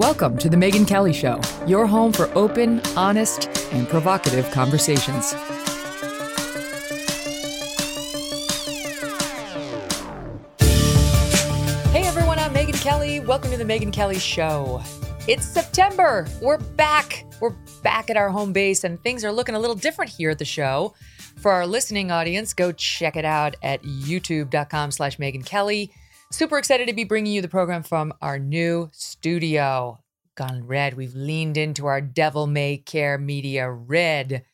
Welcome to The Megyn Kelly Show, your home for open, honest, and provocative conversations. Hey everyone, I'm Megyn Kelly. Welcome to The Megyn Kelly Show. It's September. We're back. We're back at our home base, and things are looking a little different here at the show. For our listening audience, go check it out at youtube.com slash Megyn Kelly. Super excited to be bringing you the program from our new studio. Gone red. We've leaned into our devil may care media red.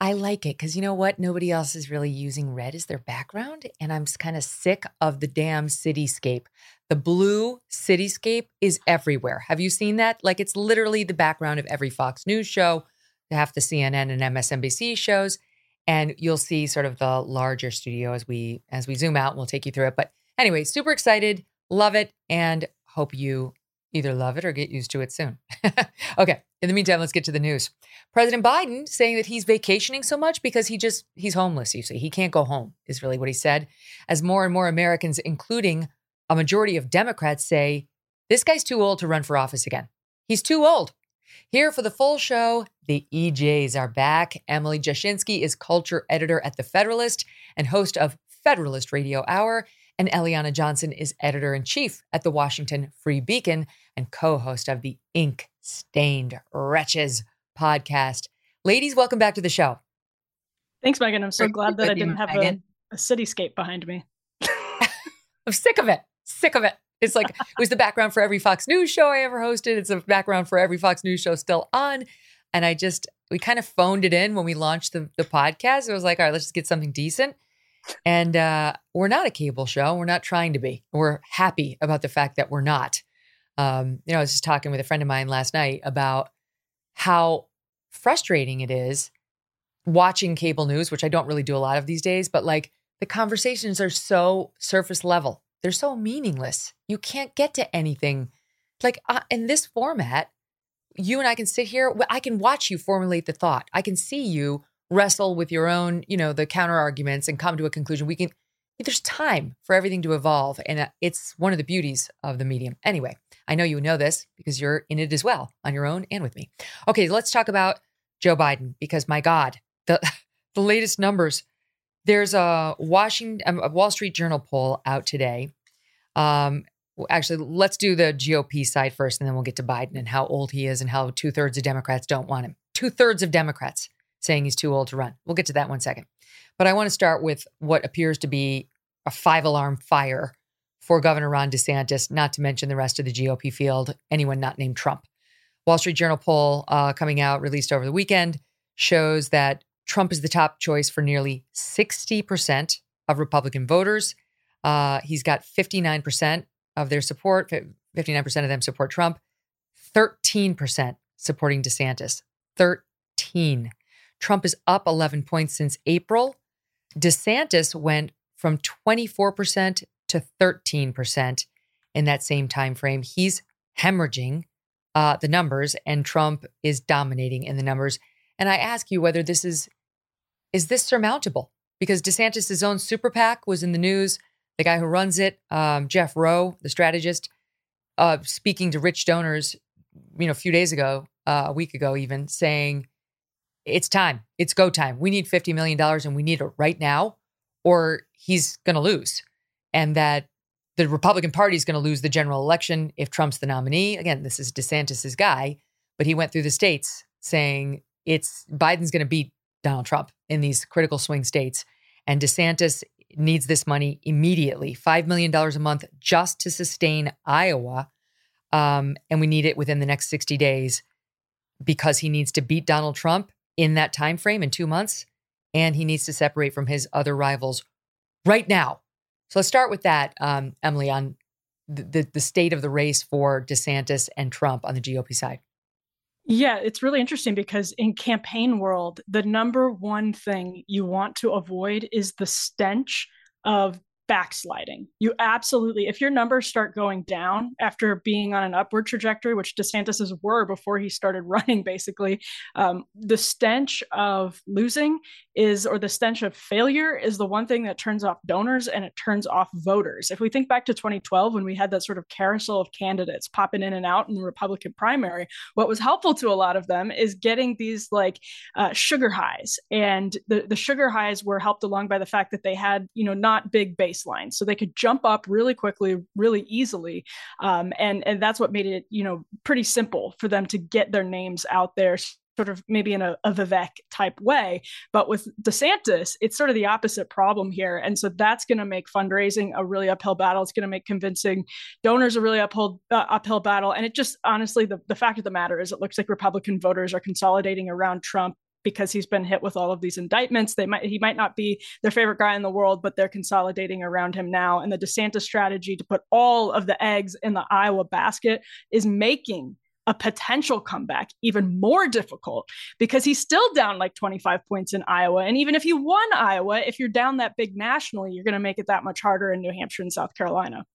I like it because you know what? Nobody else is really using red as their background. And I'm kind of sick of the damn cityscape. The blue cityscape is everywhere. Have you seen that? Like it's literally the background of every Fox News show, half the CNN and MSNBC shows. And you'll see sort of the larger studio as we as we zoom out and we'll take you through it. But Anyway, super excited, love it, and hope you either love it or get used to it soon. okay, in the meantime, let's get to the news. President Biden saying that he's vacationing so much because he just he's homeless, you see. He can't go home is really what he said. As more and more Americans including a majority of Democrats say this guy's too old to run for office again. He's too old. Here for the full show, the EJs are back. Emily Jashinsky is culture editor at The Federalist and host of Federalist Radio Hour and Eliana Johnson is editor in chief at the Washington Free Beacon and co host of the Ink Stained Wretches podcast. Ladies, welcome back to the show. Thanks, Megyn. I'm so Great glad that I didn't have a, a, cityscape behind me. I'm sick of it. Sick of it. It's like it was the background for every Fox News show I ever hosted. It's a background for every Fox News show still on. And I just, we kind of phoned it in when we launched the, the podcast. It was like, all right, let's just get something decent. And uh, we're not a cable show. We're not trying to be. We're happy about the fact that we're not. Um, you know, I was just talking with a friend of mine last night about how frustrating it is watching cable news, which I don't really do a lot of these days, but like the conversations are so surface level. They're so meaningless. You can't get to anything. Like uh, in this format, you and I can sit here, I can watch you formulate the thought. I can see you wrestle with your own, you know, the counter arguments and come to a conclusion. We can, there's time for everything to evolve. And uh, it's one of the beauties of the medium. Anyway, I know you know this because you're in it as well on your own and with me. Okay, let's talk about Joe Biden because my God, the, the latest numbers. There's a Washington, um, a Wall Street Journal poll out today. Um, actually, let's do the GOP side first, and then we'll get to Biden and how old he is and how two thirds of Democrats don't want him. Two thirds of Democrats saying he's too old to run. We'll get to that one second. But I want to start with what appears to be a five alarm fire for Governor Ron DeSantis, not to mention the rest of the GOP field, anyone not named Trump. Wall Street Journal poll uh, coming out, released over the weekend, shows that Trump is the top choice for nearly 60% of Republican voters. Uh, he's got 59% of their support, 59% of them support Trump, 13% supporting DeSantis. 13. Trump is up 11 points since April. DeSantis went from 24% to 13% in that same time frame. He's hemorrhaging uh, the numbers, and Trump is dominating in the numbers. And I ask you whether this is is this surmountable? Because DeSantis' own super PAC was in the news. The guy who runs it, um, Jeff Roe, the strategist, uh, speaking to rich donors, you know, a few days ago, uh, a week ago, even saying it's time. It's go time. We need $50 million and we need it right now, or he's going to lose. And that the Republican Party is going to lose the general election if Trump's the nominee. Again, this is DeSantis's guy, but he went through the states saying it's Biden's going to beat Donald Trump in these critical swing states. And DeSantis needs this money immediately $5 million a month just to sustain Iowa. Um, and we need it within the next 60 days because he needs to beat Donald Trump in that time frame in two months, and he needs to separate from his other rivals right now. So let's start with that, um, Emily, on the, the, the state of the race for DeSantis and Trump on the GOP side. Yeah, it's really interesting because in campaign world, the number one thing you want to avoid is the stench of backsliding. You absolutely, if your numbers start going down after being on an upward trajectory, which DeSantis's were before he started running, basically, um, the stench of losing is, or the stench of failure is the one thing that turns off donors and it turns off voters. If we think back to 2012 when we had that sort of carousel of candidates popping in and out in the Republican primary, what was helpful to a lot of them is getting these like uh, sugar highs. And the, the sugar highs were helped along by the fact that they had, you know, not big base baseline so they could jump up really quickly really easily um, and and that's what made it you know pretty simple for them to get their names out there sort of maybe in a, a Vivek type way. But with DeSantis, it's sort of the opposite problem here. And so that's going to make fundraising a really uphill battle. It's going to make convincing donors a really uphill, uh, uphill battle. And it just honestly, the, the fact of the matter is, it looks like Republican voters are consolidating around Trump because he's been hit with all of these indictments. They might he might not be their favorite guy in the world, but they're consolidating around him now. And the DeSantis strategy to put all of the eggs in the Iowa basket is making a potential comeback even more difficult because he's still down like 25 points in Iowa. And even if you won Iowa, if you're down that big nationally, you're going to make it that much harder in New Hampshire and South Carolina.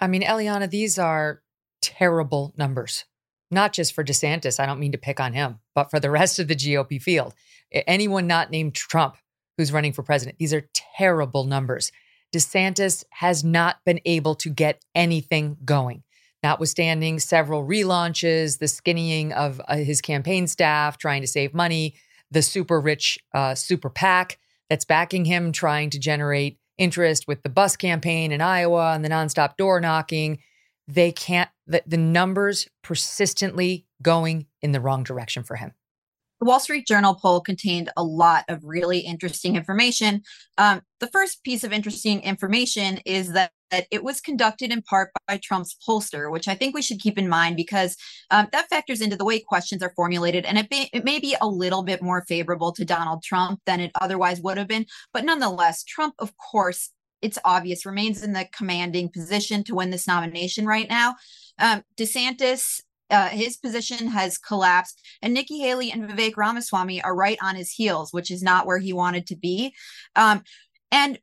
I mean, Eliana, these are terrible numbers not just for DeSantis. I don't mean to pick on him, but for the rest of the GOP field. Anyone not named Trump who's running for president, these are terrible numbers. DeSantis has not been able to get anything going, notwithstanding several relaunches, the skinnying of uh, his campaign staff, trying to save money, the super rich uh, super PAC that's backing him, trying to generate interest with the bus campaign in Iowa and the nonstop door knocking they can't, the, the numbers persistently going in the wrong direction for him. The Wall Street Journal poll contained a lot of really interesting information. Um, the first piece of interesting information is that, that it was conducted in part by Trump's pollster, which I think we should keep in mind because um, that factors into the way questions are formulated. And it it may be a little bit more favorable to Donald Trump than it otherwise would have been. But nonetheless, Trump, of course, it's obvious, remains in the commanding position to win this nomination right now. Um, DeSantis, uh, his position has collapsed, and Nikki Haley and Vivek Ramaswamy are right on his heels, which is not where he wanted to be. Um, and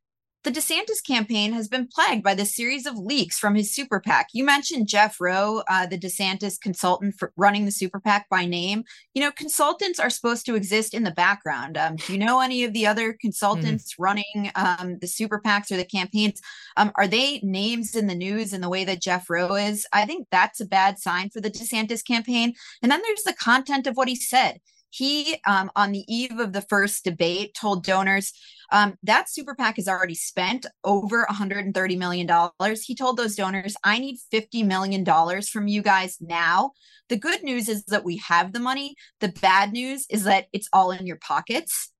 the DeSantis campaign has been plagued by the series of leaks from his super PAC. You mentioned Jeff Roe, uh, the DeSantis consultant for running the super PAC by name. You know, consultants are supposed to exist in the background. Um, do you know any of the other consultants mm. running um, the super PACs or the campaigns? Um, are they names in the news in the way that Jeff Roe is? I think that's a bad sign for the DeSantis campaign. And then there's the content of what he said. He, um, on the eve of the first debate, told donors um, that super PAC has already spent over $130 million. He told those donors, I need $50 million from you guys now. The good news is that we have the money. The bad news is that it's all in your pockets.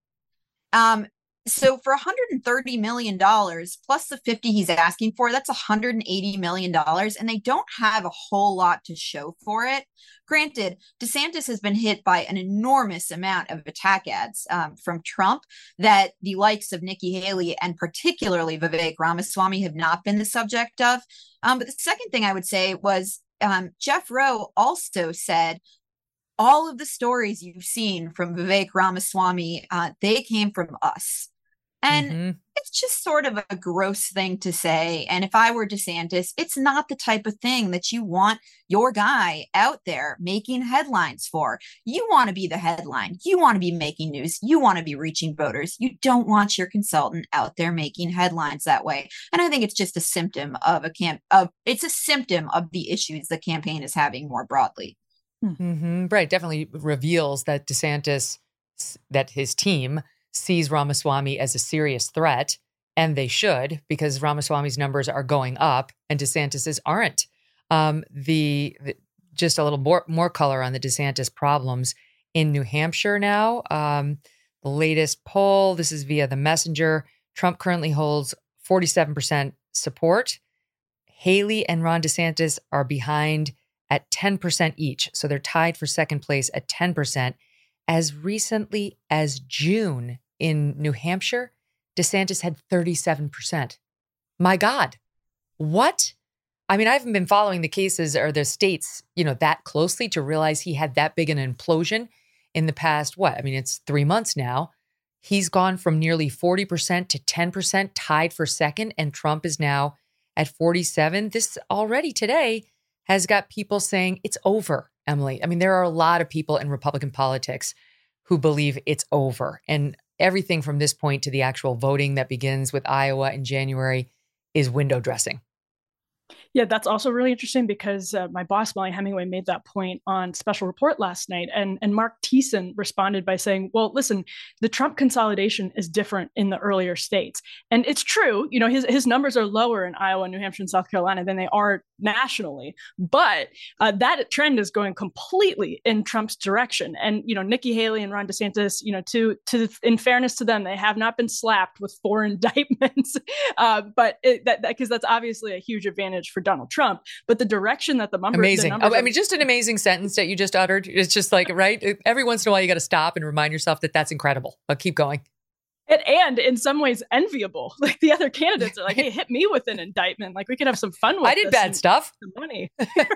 Um, so for 130 million dollars plus the 50 he's asking for that's 180 million dollars and they don't have a whole lot to show for it granted desantis has been hit by an enormous amount of attack ads um, from trump that the likes of nikki haley and particularly vivek ramaswamy have not been the subject of um, but the second thing i would say was um, jeff roe also said all of the stories you've seen from Vivek Ramaswamy, uh, they came from us. And mm-hmm. it's just sort of a gross thing to say. And if I were DeSantis, it's not the type of thing that you want your guy out there making headlines for. You want to be the headline. You want to be making news. You want to be reaching voters. You don't want your consultant out there making headlines that way. And I think it's just a symptom of a camp of it's a symptom of the issues the campaign is having more broadly. Mm-hmm. Right. Definitely reveals that DeSantis, that his team sees Ramaswamy as a serious threat, and they should because Ramaswamy's numbers are going up and DeSantis's aren't. Um, the, the, just a little more more color on the DeSantis problems in New Hampshire now. Um, the latest poll. This is via the Messenger. Trump currently holds 47% support. Haley and Ron DeSantis are behind at 10% each. So they're tied for second place at 10%. As recently as June, in New Hampshire, DeSantis had 37%. My God, what? I mean, I haven't been following the cases or the states, you know, that closely to realize he had that big an implosion in the past, what? I mean, it's three months now. He's gone from nearly 40% to 10%, tied for second, and Trump is now at 47. This already today has got people saying it's over, Emily. I mean, there are a lot of people in Republican politics who believe it's over. And everything from this point to the actual voting that begins with Iowa in January is window dressing. Yeah, that's also really interesting because uh, my boss Mollie Hemingway made that point on Special Report last night, and and Mark Thiessen responded by saying, "Well, listen, the Trump consolidation is different in the earlier states, and it's true. You know, his his numbers are lower in Iowa, New Hampshire, and South Carolina than they are nationally, but uh, that trend is going completely in Trump's direction. And you know, Nikki Haley and Ron DeSantis, you know, to to in fairness to them, they have not been slapped with four indictments, uh, but it, that because that's obviously a huge advantage for Donald Trump, but the direction that the number amazing. The oh, I mean, just an amazing sentence that you just uttered. It's just like right. Every once in a while, you got to stop and remind yourself that that's incredible. But keep going. And, and, in some ways enviable. Like the other candidates are like, "Hey, hit me with an indictment. Like we could have some fun with." I did bad stuff. Money, right?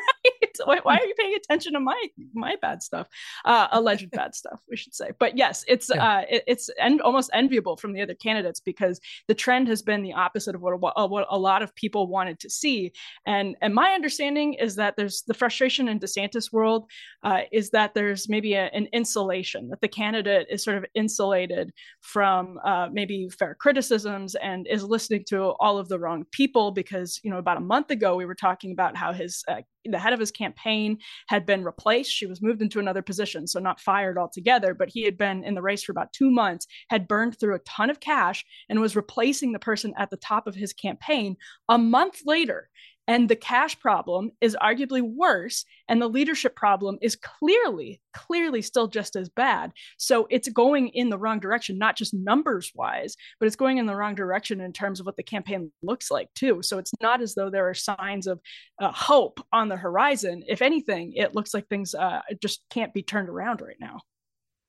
Why, why, are you paying attention to my my bad stuff? Uh, alleged bad stuff, we should say. But yes, it's yeah. uh, it, it's en- almost enviable from the other candidates because the trend has been the opposite of what, what a lot of people wanted to see. And and my understanding is that there's the frustration in DeSantis world uh, is that there's maybe a, an insulation that the candidate is sort of insulated from uh, maybe fair criticisms and is listening to all of the wrong people because you know about a month ago we were talking about how his uh, the head of his campaign had been replaced. She was moved into another position so not fired altogether but he had been in the race for about two months had burned through a ton of cash and was replacing the person at the top of his campaign. A month later and the cash problem is arguably worse. And the leadership problem is clearly, clearly still just as bad. So it's going in the wrong direction, not just numbers wise, but it's going in the wrong direction in terms of what the campaign looks like, too. So it's not as though there are signs of uh, hope on the horizon. If anything, it looks like things uh, just can't be turned around right now.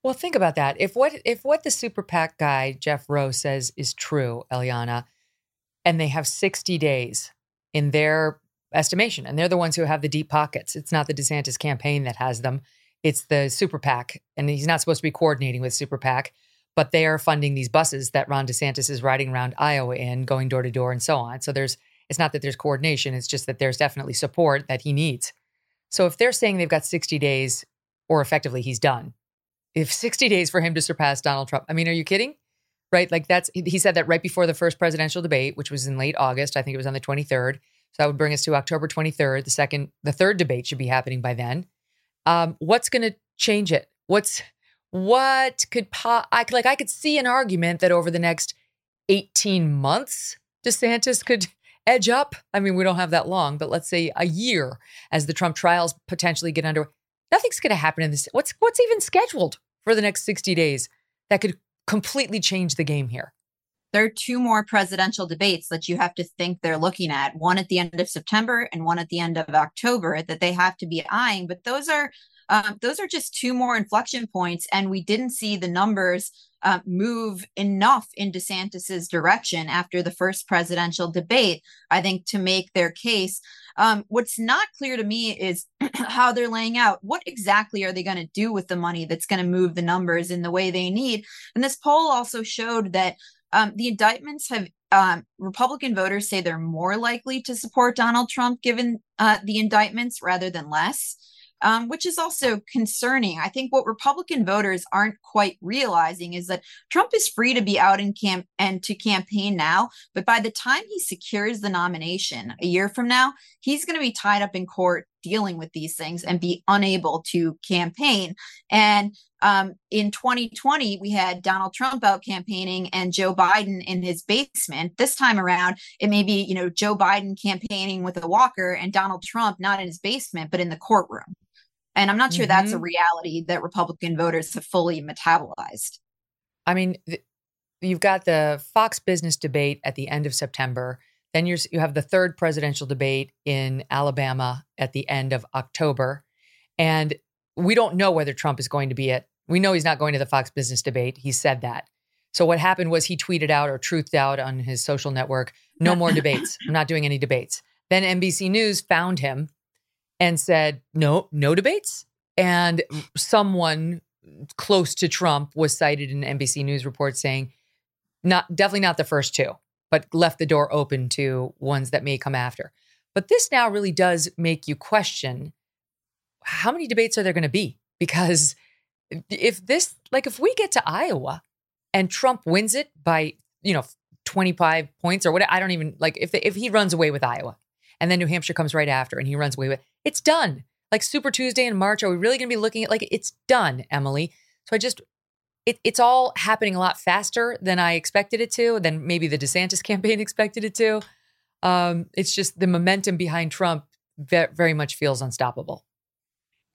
Well, think about that. If what if what the super PAC guy Jeff Roe says is true, Eliana, and they have 60 days in their estimation. And they're the ones who have the deep pockets. It's not the DeSantis campaign that has them, it's the super PAC. And he's not supposed to be coordinating with super PAC, but they are funding these buses that Ron DeSantis is riding around Iowa in, going door to door and so on. So there's, it's not that there's coordination, it's just that there's definitely support that he needs. So if they're saying they've got 60 days, or effectively he's done, if 60 days for him to surpass Donald Trump, I mean, are you kidding? Right? Like that's, he said that right before the first presidential debate, which was in late August. I think it was on the 23rd. So that would bring us to October 23rd. The second, the third debate should be happening by then. Um, what's going to change it? What's what could po- I like? I could see an argument that over the next 18 months, DeSantis could edge up. I mean, we don't have that long, but let's say a year as the Trump trials potentially get under. Nothing's going to happen in this. What's what's even scheduled for the next 60 days that could completely change the game here? there are two more presidential debates that you have to think they're looking at one at the end of september and one at the end of october that they have to be eyeing but those are um, those are just two more inflection points and we didn't see the numbers uh, move enough in DeSantis's direction after the first presidential debate, I think, to make their case. Um, what's not clear to me is how they're laying out what exactly are they going to do with the money that's going to move the numbers in the way they need. And this poll also showed that um, the indictments have um, Republican voters say they're more likely to support Donald Trump given uh, the indictments rather than less, um, which is also concerning. I think what Republican voters aren't quite realizing is that Trump is free to be out in camp and to campaign now, but by the time he secures the nomination a year from now, he's going to be tied up in court dealing with these things and be unable to campaign. And um, in 2020, we had Donald Trump out campaigning and Joe Biden in his basement. This time around, it may be, you know, Joe Biden campaigning with a walker and Donald Trump not in his basement, but in the courtroom. And I'm not sure mm-hmm. that's a mm-hmm. reality that Republican voters have fully metabolized. I mean, th- you've got the Fox Business debate at the end of September. Then you you have the third presidential debate in Alabama at the end of October. And we don't know whether Trump is going to be at we know he's not going to the Fox Business debate. He said that. So what happened was he tweeted out or truthed out on his social network, no more debates. I'm not doing any debates. Then NBC News found him and said, "No, no debates." And someone close to Trump was cited in NBC News report saying, not definitely not the first two, but left the door open to ones that may come after. But this now really does make you question how many debates are there going to be? Because if this, like, if we get to Iowa and Trump wins it by, you know, 25 points or what, I don't even like if, if he runs away with Iowa and then New Hampshire comes right after and he runs away with it's done. Like Super Tuesday in March, are we really going to be looking at like it's done, Emily? So I just, it, it's all happening a lot faster than I expected it to, than maybe the DeSantis campaign expected it to. Um, it's just the momentum behind Trump very much feels unstoppable.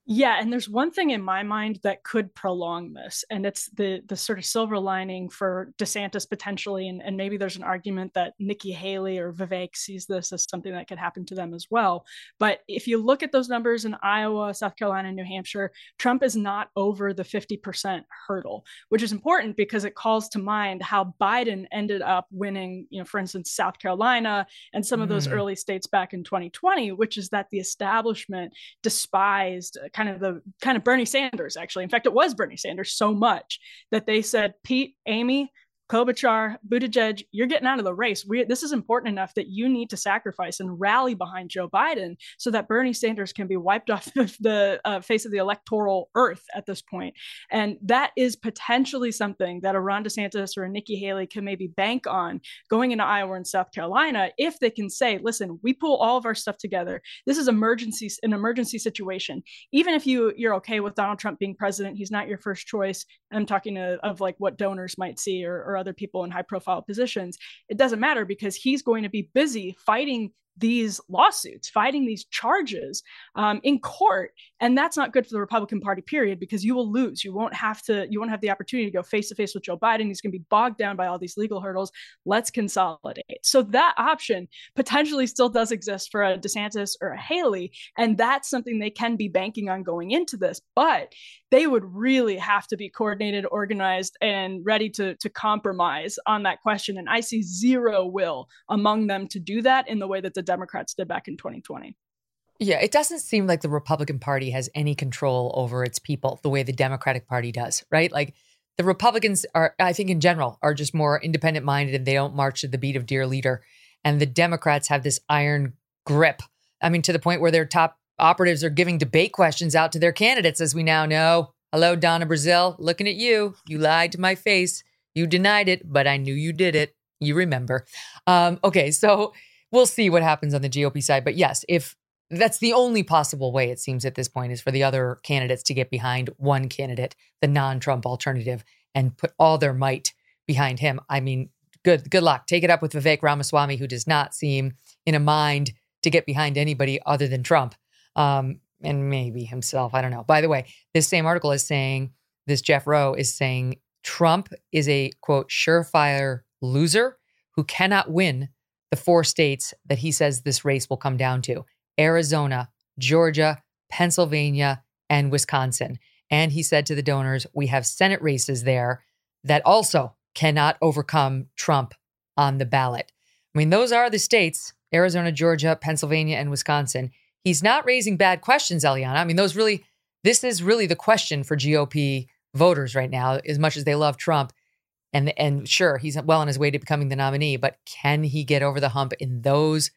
Yeah, and there's one thing in my mind that could prolong this, and it's the the sort of silver lining for DeSantis potentially, and, and maybe there's an argument that Nikki Haley or Vivek sees this as something that could happen to them as well. But if you look at those numbers in Iowa, South Carolina, New Hampshire, Trump is not over the 50% hurdle, which is important because it calls to mind how Biden ended up winning, you know, for instance, South Carolina and some of those mm. early states back in 2020, which is that the establishment despised kind of the kind of Bernie Sanders, actually. In fact, it was Bernie Sanders so much that they said, Pete, Amy, Klobuchar, Buttigieg, you're getting out of the race. We, this is important enough that you need to sacrifice and rally behind Joe Biden so that Bernie Sanders can be wiped off the uh, face of the electoral earth at this point. And that is potentially something that a Ron DeSantis or a Nikki Haley can maybe bank on going into Iowa and South Carolina if they can say, listen, we pull all of our stuff together. This is emergency, an emergency situation. Even if you you're okay with Donald Trump being president, he's not your first choice. I'm talking to, of like what donors might see or, or other people in high profile positions, it doesn't matter because he's going to be busy fighting these lawsuits, fighting these charges um, in court, and that's not good for the Republican Party. Period, because you will lose. You won't have to. You won't have the opportunity to go face to face with Joe Biden. He's going to be bogged down by all these legal hurdles. Let's consolidate. So that option potentially still does exist for a DeSantis or a Haley, and that's something they can be banking on going into this. But they would really have to be coordinated, organized, and ready to, to compromise on that question. And I see zero will among them to do that in the way that the Democrats did back in 2020. Yeah, it doesn't seem like the Republican Party has any control over its people the way the Democratic Party does, right? Like the Republicans are, I think in general, are just more independent minded and they don't march to the beat of dear leader. And the Democrats have this iron grip. I mean, to the point where their top operatives are giving debate questions out to their candidates, as we now know. Hello, Donna Brazile, looking at you. You lied to my face. You denied it, but I knew you did it. You remember. Um, okay, so we'll see what happens on the GOP side. But yes, if that's the only possible way, it seems at this point, is for the other candidates to get behind one candidate, the non Trump alternative, and put all their might behind him. I mean, good good luck. Take it up with Vivek Ramaswamy, who does not seem in a mind to get behind anybody other than Trump um, and maybe himself. I don't know. By the way, this same article is saying this Jeff Roe is saying Trump is a quote surefire loser who cannot win the four states that he says this race will come down to Arizona, Georgia, Pennsylvania, and Wisconsin. And he said to the donors, we have Senate races there that also cannot overcome Trump on the ballot. I mean, those are the states Arizona, Georgia, Pennsylvania, and Wisconsin. He's not raising bad questions, Eliana. I mean, those really, this is really the question for GOP voters right now, as much as they love Trump. And, and sure, he's well on his way to becoming the nominee, but can he get over the hump in those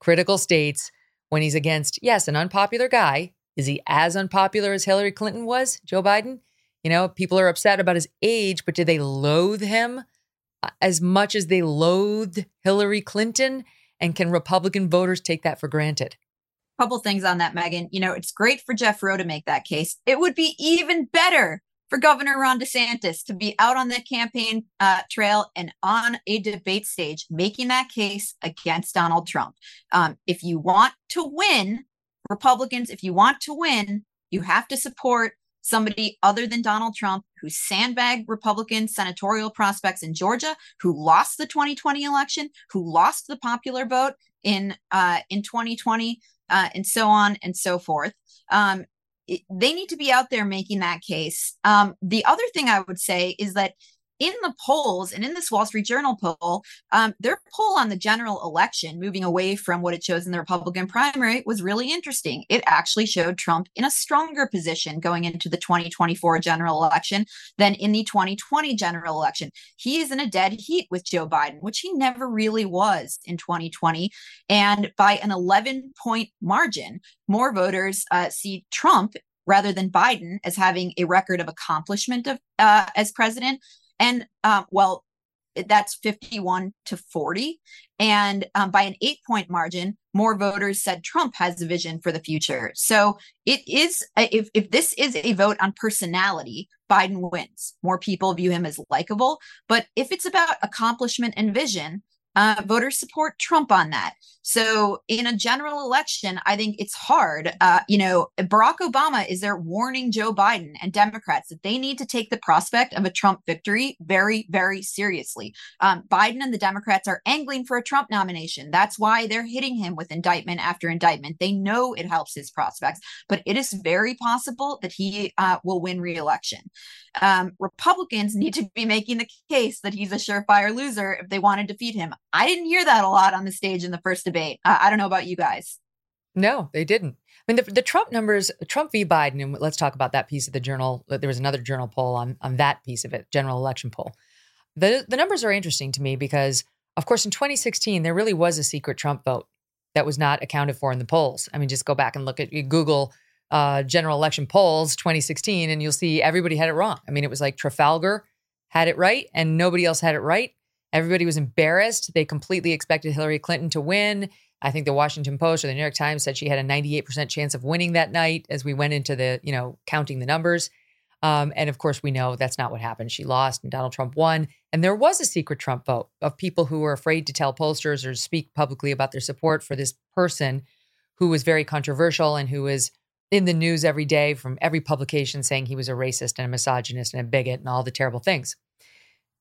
critical states when he's against, yes, an unpopular guy? Is he as unpopular as Hillary Clinton was, Joe Biden? You know, people are upset about his age, but do they loathe him uh, as much as they loathed Hillary Clinton? And can Republican voters take that for granted? couple things on that, Megyn. You know, it's great for Jeff Roe to make that case. It would be even better for Governor Ron DeSantis to be out on the campaign uh, trail and on a debate stage making that case against Donald Trump. Um, if you want to win, Republicans, if you want to win, you have to support somebody other than Donald Trump who sandbagged Republican senatorial prospects in Georgia, who lost the 2020 election, who lost the popular vote in uh, in 2020 uh, and so on and so forth. Um, they need to be out there making that case. Um, the other thing I would say is that in the polls and in this Wall Street Journal poll, um, their poll on the general election, moving away from what it shows in the Republican primary, was really interesting. It actually showed Trump in a stronger position going into the 2024 general election than in the 2020 general election. He is in a dead heat with Joe Biden, which he never really was in 2020. And by an 11 point margin, more voters uh, see Trump rather than Biden as having a record of accomplishment of uh, as president. And um, well, that's 51 to 40. And um, by an eight point margin, more voters said Trump has a vision for the future. So it is, if, if this is a vote on personality, Biden wins. More people view him as likable. But if it's about accomplishment and vision, uh, voters support Trump on that. So in a general election, I think it's hard. Uh, you know, Barack Obama is there warning Joe Biden and Democrats that they need to take the prospect of a Trump victory very, very seriously. Um, Biden and the Democrats are angling for a Trump nomination. That's why they're hitting him with indictment after indictment. They know it helps his prospects, but it is very possible that he uh, will win reelection. Um, Republicans need to be making the case that he's a surefire loser if they want to defeat him. I didn't hear that a lot on the stage in the first debate. I don't know about you guys. No, they didn't. I mean, the, the, Trump numbers, Trump v. Biden, and let's talk about that piece of the journal. There was another journal poll on on that piece of it, general election poll. The the numbers are interesting to me because, of course, in 2016 there really was a secret Trump vote that was not accounted for in the polls. I mean, just go back and look at Google uh, general election polls 2016, and you'll see everybody had it wrong. I mean, it was like Trafalgar had it right, and nobody else had it right. Everybody was embarrassed. They completely expected Hillary Clinton to win. I think the Washington Post or the New York Times said she had a 98% chance of winning that night as we went into the, you know, counting the numbers. Um, and of course, we know that's not what happened. She lost and Donald Trump won. And there was a secret Trump vote of people who were afraid to tell pollsters or speak publicly about their support for this person who was very controversial and who was in the news every day from every publication saying he was a racist and a misogynist and a bigot and all the terrible things.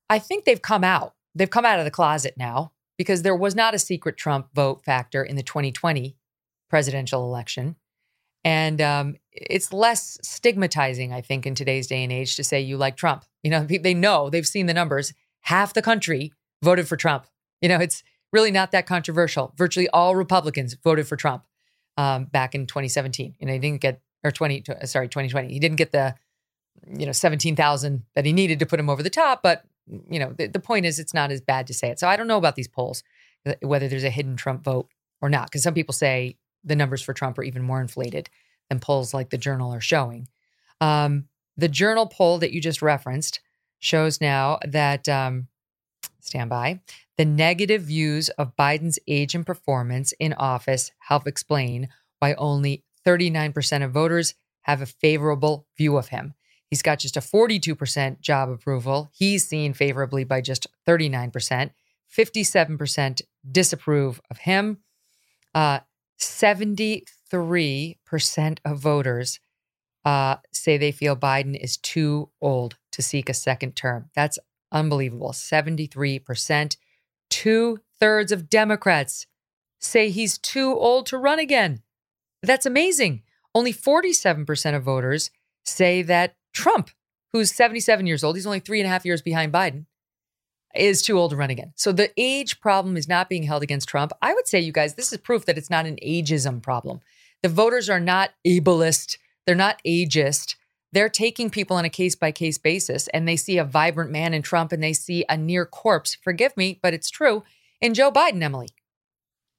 I think they've come out. They've come out of the closet now because there was not a secret Trump vote factor in the 2020 presidential election. And um, it's less stigmatizing, I think, in today's day and age to say you like Trump. You know, they know, they've seen the numbers. Half the country voted for Trump. You know, it's really not that controversial. Virtually all Republicans voted for Trump um, back in 2017. And he didn't get, or 20, sorry, 2020. He didn't get the, you know, 17,000 that he needed to put him over the top. But, you know, the, the point is it's not as bad to say it. So I don't know about these polls, uh, whether there's a hidden Trump vote or not, because some people say the numbers for Trump are even more inflated than polls like the Journal are showing. Um, the Journal poll that you just referenced shows now that, um, stand by, the negative views of Biden's age and performance in office help explain why only 39% of voters have a favorable view of him. He's got just a 42% job approval. He's seen favorably by just 39%. 57% disapprove of him. Uh, 73% of voters uh, say they feel Biden is too old to seek a second term. That's unbelievable. 73%. Two thirds of Democrats say he's too old to run again. That's amazing. Only 47% of voters say that Trump, who's 77 years old, he's only three and a half years behind Biden, is too old to run again. So the age problem is not being held against Trump. I would say, you guys, this is proof that it's not an ageism problem. The voters are not ableist, they're not ageist. They're taking people on a case by case basis and they see a vibrant man in Trump and they see a near corpse, forgive me, but it's true, in Joe Biden, Emily.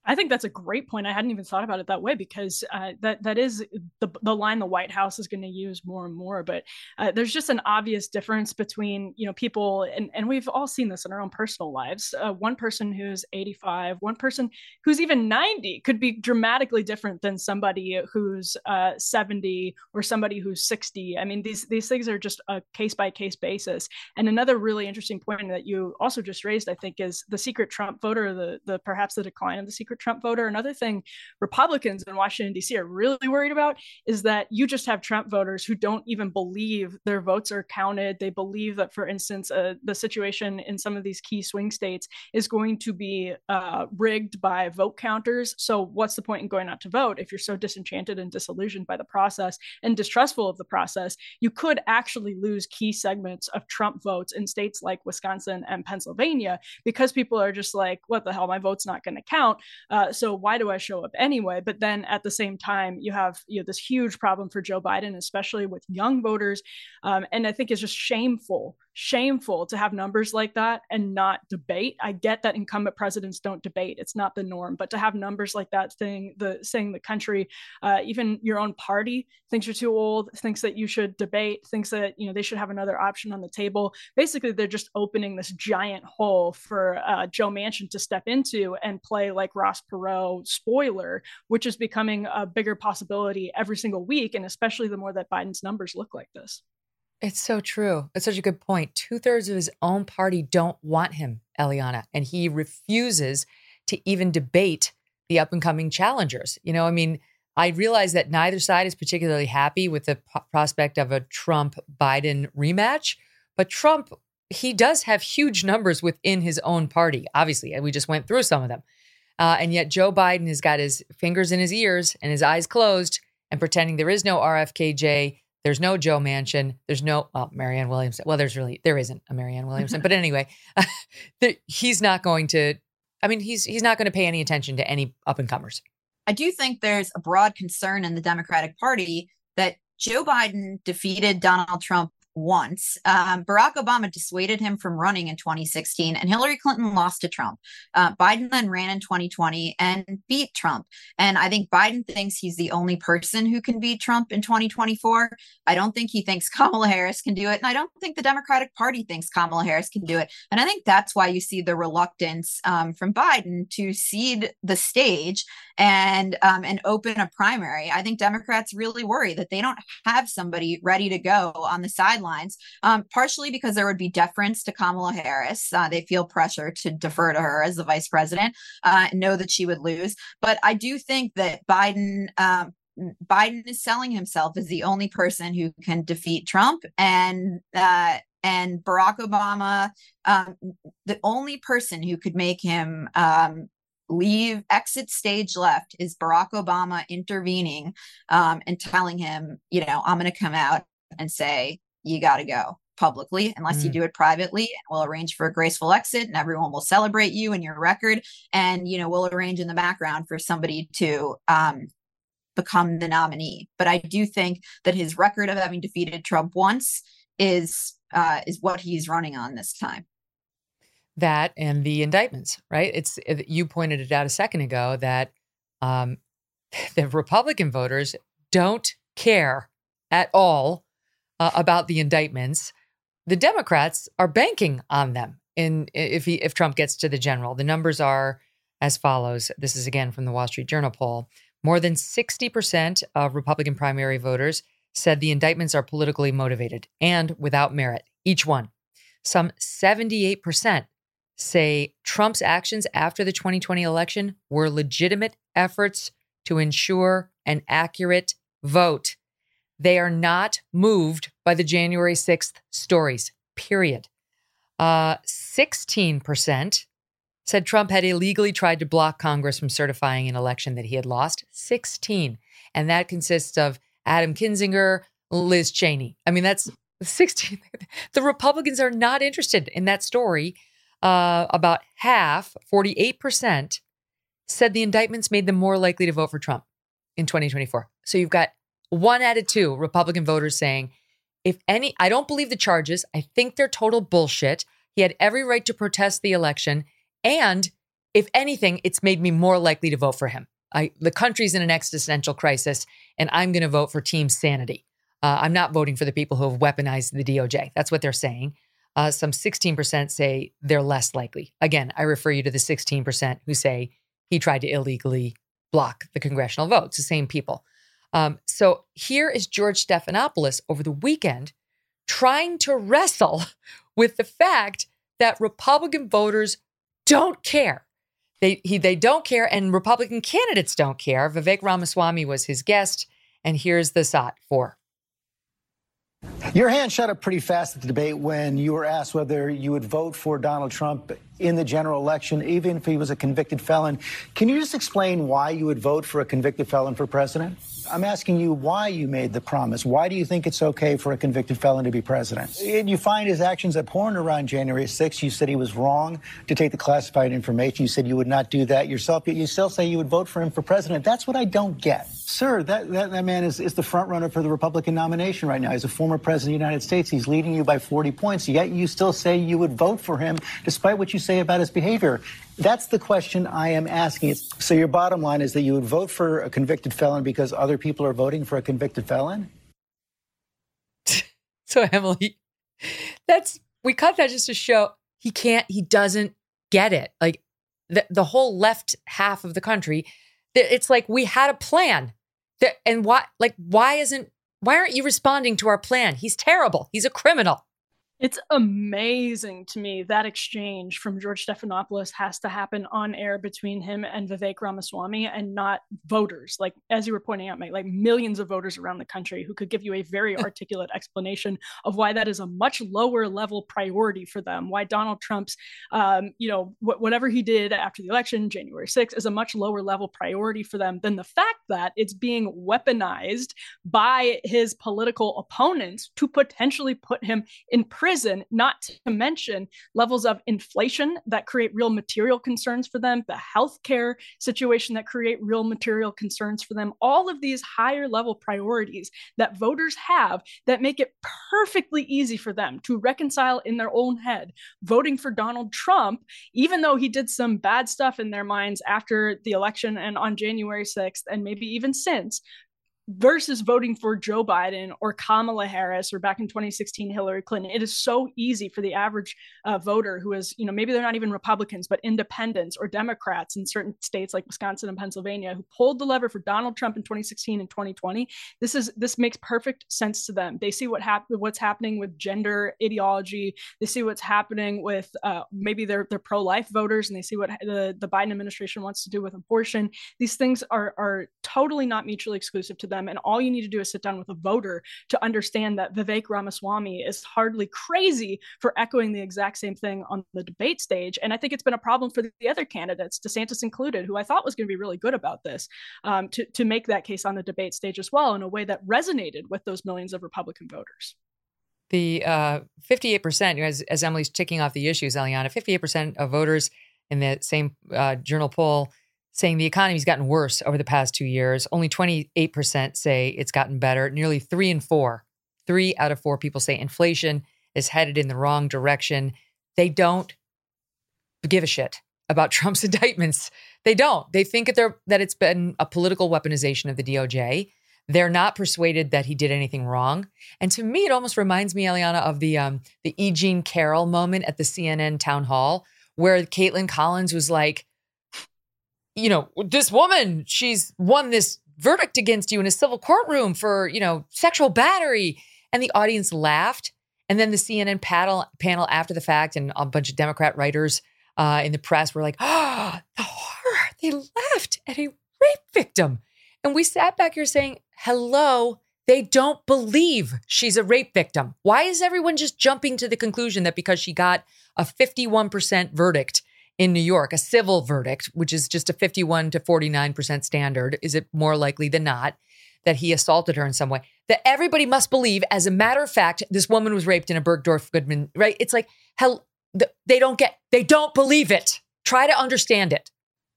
I think that's a great point. I hadn't even thought about it that way because uh, that that is the the line the White House is going to use more and more. But uh, there's just an obvious difference between you know people and and we've all seen this in our own personal lives. Uh, one person who's 85, one person who's even 90 could be dramatically different than somebody who's uh, 70 or somebody who's 60. I mean these these things are just a case by case basis. And another really interesting point that you also just raised, I think, is the secret Trump voter, the the perhaps the decline of the secret Trump voter. Another thing Republicans in Washington, D.C. are really worried about is that you just have Trump voters who don't even believe their votes are counted. They believe that, for instance, uh, the situation in some of these key swing states is going to be uh, rigged by vote counters. So, what's the point in going out to vote if you're so disenchanted and disillusioned by the process and distrustful of the process? You could actually lose key segments of Trump votes in states like Wisconsin and Pennsylvania because people are just like, what the hell, my vote's not going to count. Uh, so why do I show up anyway? But then at the same time, you have you know this huge problem for Joe Biden, especially with young voters, um, and I think it's just shameful shameful to have numbers like that and not debate. I get that incumbent presidents don't debate; it's not the norm. But to have numbers like that, saying the saying the country, uh, even your own party thinks you're too old, thinks that you should debate, thinks that you know they should have another option on the table. Basically, they're just opening this giant hole for uh, Joe Manchin to step into and play like Ross Perot spoiler, which is becoming a bigger possibility every single week, and especially the more that Biden's numbers look like this. It's so true. It's such a good point. Two thirds of his own party don't want him, Eliana, and he refuses to even debate the up and coming challengers. You know, I mean, I realize that neither side is particularly happy with the p- prospect of a Trump Biden rematch, but Trump, he does have huge numbers within his own party, obviously. And we just went through some of them. Uh, and yet Joe Biden has got his fingers in his ears and his eyes closed and pretending there is no RFKJ there's no Joe Manchin. There's no oh, Marianne Williamson. Well, there's really there isn't a Marianne Williamson, but anyway, he's not going to. I mean, he's he's not going to pay any attention to any up and comers. I do think there's a broad concern in the Democratic Party that Joe Biden defeated Donald Trump once. Um, Barack Obama dissuaded him from running in 2016, and Hillary Clinton lost to Trump. Uh, Biden then ran in 2020 and beat Trump. And I think Biden thinks he's the only person who can beat Trump in 2024. I don't think he thinks Kamala Harris can do it. And I don't think the Democratic Party thinks Kamala Harris can do it. And I think that's why you see the reluctance um, from Biden to cede the stage and um, and open a primary. I think Democrats really worry that they don't have somebody ready to go on the sidelines, um, partially because there would be deference to Kamala Harris. Uh, they feel pressure to defer to her as the vice president, uh, know that she would lose. But I do think that Biden. Um, Biden is selling himself as the only person who can defeat Trump, and uh, and Barack Obama, um, the only person who could make him um, leave exit stage left is barack obama intervening um, and telling him you know i'm going to come out and say you got to go publicly unless mm. you do it privately and we'll arrange for a graceful exit and everyone will celebrate you and your record and you know we'll arrange in the background for somebody to um, become the nominee but i do think that his record of having defeated trump once is uh, is what he's running on this time that and the indictments, right? It's you pointed it out a second ago that um, the Republican voters don't care at all uh, about the indictments. The Democrats are banking on them. In if he, if Trump gets to the general, the numbers are as follows. This is again from the Wall Street Journal poll. More than 60% of Republican primary voters said the indictments are politically motivated and without merit, each one. Some 78% say Trump's actions after the 2020 election were legitimate efforts to ensure an accurate vote. They are not moved by the January 6th stories, period. Uh, 16% said Trump had illegally tried to block Congress from certifying an election that he had lost. 16. And that consists of Adam Kinzinger, Liz Cheney. I mean, that's 16. the Republicans are not interested in that story uh, about half, 48%, said the indictments made them more likely to vote for Trump in 2024. So you've got one out of two Republican voters saying, if any, I don't believe the charges. I think they're total bullshit. He had every right to protest the election. And if anything, it's made me more likely to vote for him. I, the country's in an existential crisis, and I'm going to vote for Team Sanity. Uh, I'm not voting for the people who have weaponized the DOJ. That's what they're saying. Uh, some 16% say they're less likely. Again, I refer you to the 16% who say he tried to illegally block the congressional votes, the same people. Um, so here is George Stephanopoulos over the weekend trying to wrestle with the fact that Republican voters don't care. They he they don't care, and Republican candidates don't care. Vivek Ramaswamy was his guest, and here's the SOT for. Your hand shut up pretty fast at the debate when you were asked whether you would vote for Donald Trump in the general election, even if he was a convicted felon. Can you just explain why you would vote for a convicted felon for president? I'm asking you why you made the promise. Why do you think it's okay for a convicted felon to be president? And you find his actions abhorrent around January 6th. You said he was wrong to take the classified information. You said you would not do that yourself, yet you still say you would vote for him for president. That's what I don't get. Sir, that, that, that man is, is the front runner for the Republican nomination right now. He's a former president of the United States. He's leading you by 40 points, yet you still say you would vote for him despite what you say about his behavior. That's the question I am asking. So your bottom line is that you would vote for a convicted felon because other people are voting for a convicted felon? so Emily, that's we cut that just to show he can't he doesn't get it. Like the the whole left half of the country, it's like we had a plan. And why like why isn't why aren't you responding to our plan? He's terrible. He's a criminal. It's amazing to me that exchange from George Stephanopoulos has to happen on air between him and Vivek Ramaswamy and not voters. Like, as you were pointing out, Mike, like millions of voters around the country who could give you a very articulate explanation of why that is a much lower level priority for them, why Donald Trump's, um, you know, wh- whatever he did after the election, January 6th, is a much lower level priority for them than the fact that it's being weaponized by his political opponents to potentially put him in prison prison, not to mention levels of inflation that create real material concerns for them, the healthcare situation that create real material concerns for them, all of these higher level priorities that voters have that make it perfectly easy for them to reconcile in their own head voting for Donald Trump, even though he did some bad stuff in their minds after the election and on January 6th, and maybe even since, versus voting for Joe Biden or Kamala Harris or back in 2016 Hillary Clinton. It is so easy for the average uh, voter who is, you know, maybe they're not even Republicans, but independents or Democrats in certain states like Wisconsin and Pennsylvania who pulled the lever for Donald Trump in 2016 and 2020. This is this makes perfect sense to them. They see what happened, what's happening with gender ideology. They see what's happening with uh, maybe they're they're pro-life voters, and they see what the the Biden administration wants to do with abortion. These things are are totally not mutually exclusive to them them. And all you need to do is sit down with a voter to understand that Vivek Ramaswamy is hardly crazy for echoing the exact same thing on the debate stage. And I think it's been a problem for the other candidates, DeSantis included, who I thought was going to be really good about this, um, to, to make that case on the debate stage as well in a way that resonated with those millions of Republican voters. The uh, 58%, as, as Emily's ticking off the issues, Eliana, 58% of voters in the same uh, journal poll saying the economy's gotten worse over the past two years. Only 28% say it's gotten better. Nearly three and four, three out of four people say inflation is headed in the wrong direction. They don't give a shit about Trump's indictments. They don't. They think that that it's been a political weaponization of the DOJ. They're not persuaded that he did anything wrong. And to me, it almost reminds me, Eliana, of the um, the E. Jean Carroll moment at the CNN town hall, where Kaitlan Collins was like, you know, this woman, she's won this verdict against you in a civil courtroom for, you know, sexual battery. And the audience laughed. And then the CNN panel, panel after the fact and a bunch of Democrat writers uh, in the press were like, oh, the horror. They laughed at a rape victim. And we sat back here saying, hello, they don't believe she's a rape victim. Why is everyone just jumping to the conclusion that because she got a 51% verdict in New York, a civil verdict, which is just a 51 to 49% standard, is it more likely than not that he assaulted her in some way? That everybody must believe, as a matter of fact, this woman was raped in a Bergdorf Goodman, right? It's like, hell, they don't get, they don't believe it. Try to understand it.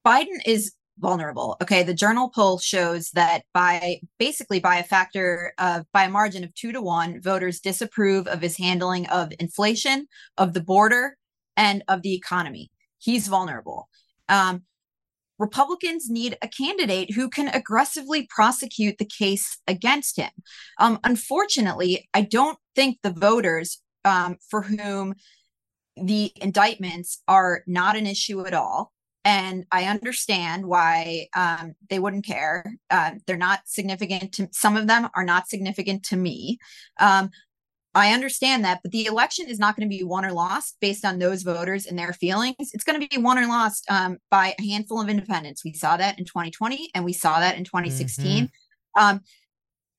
Biden is vulnerable. Okay. The journal poll shows that by basically by a factor of by a margin of two to one, voters disapprove of his handling of inflation, of the border, and of the economy he's vulnerable. Um, Republicans need a candidate who can aggressively prosecute the case against him. Um, unfortunately, I don't think the voters um, for whom the indictments are not an issue at all. And I understand why um, they wouldn't care. Uh, they're not significant to some of them are not significant to me. Um, I understand that, but the election is not going to be won or lost based on those voters and their feelings. It's going to be won or lost um, by a handful of independents. We saw that in 2020 and we saw that in 2016. Mm-hmm. Um,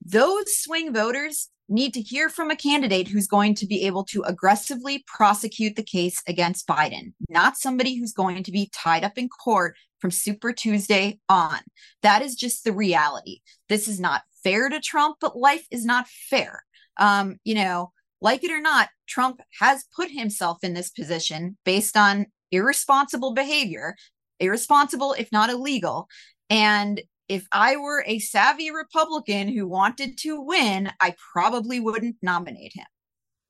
those swing voters need to hear from a candidate who's going to be able to aggressively prosecute the case against Biden, not somebody who's going to be tied up in court from Super Tuesday on. That is just the reality. This is not fair to Trump, but life is not fair. Um, you know, like it or not, Trump has put himself in this position based on irresponsible behavior, irresponsible, if not illegal. And if I were a savvy Republican who wanted to win, I probably wouldn't nominate him.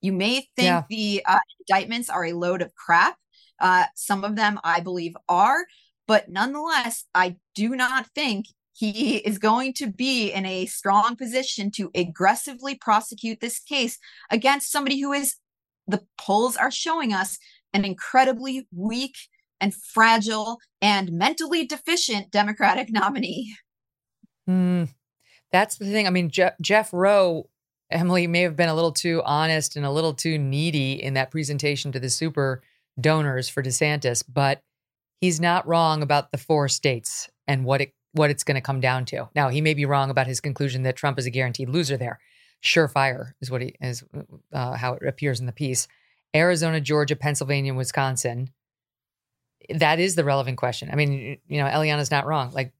You may think yeah. the uh, indictments are a load of crap. Uh, some of them I believe are, but nonetheless, I do not think he is going to be in a strong position to aggressively prosecute this case against somebody who is, the polls are showing us, an incredibly weak and fragile and mentally deficient Democratic nominee. Mm, that's the thing. I mean, Je- Jeff Roe, Emily may have been a little too honest and a little too needy in that presentation to the super donors for DeSantis, but he's not wrong about the four states and what it what it's going to come down to. Now, he may be wrong about his conclusion that Trump is a guaranteed loser there. Surefire is what he is uh, how it appears in the piece. Arizona, Georgia, Pennsylvania, and Wisconsin. That is the relevant question. I mean, you know, Eliana's not wrong. Like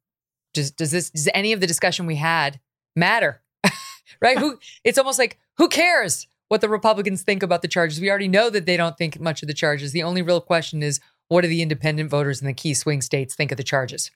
does does this does any of the discussion we had matter? right? Who it's almost like who cares what the Republicans think about the charges? We already know that they don't think much of the charges. The only real question is what do the independent voters in the key swing states think of the charges?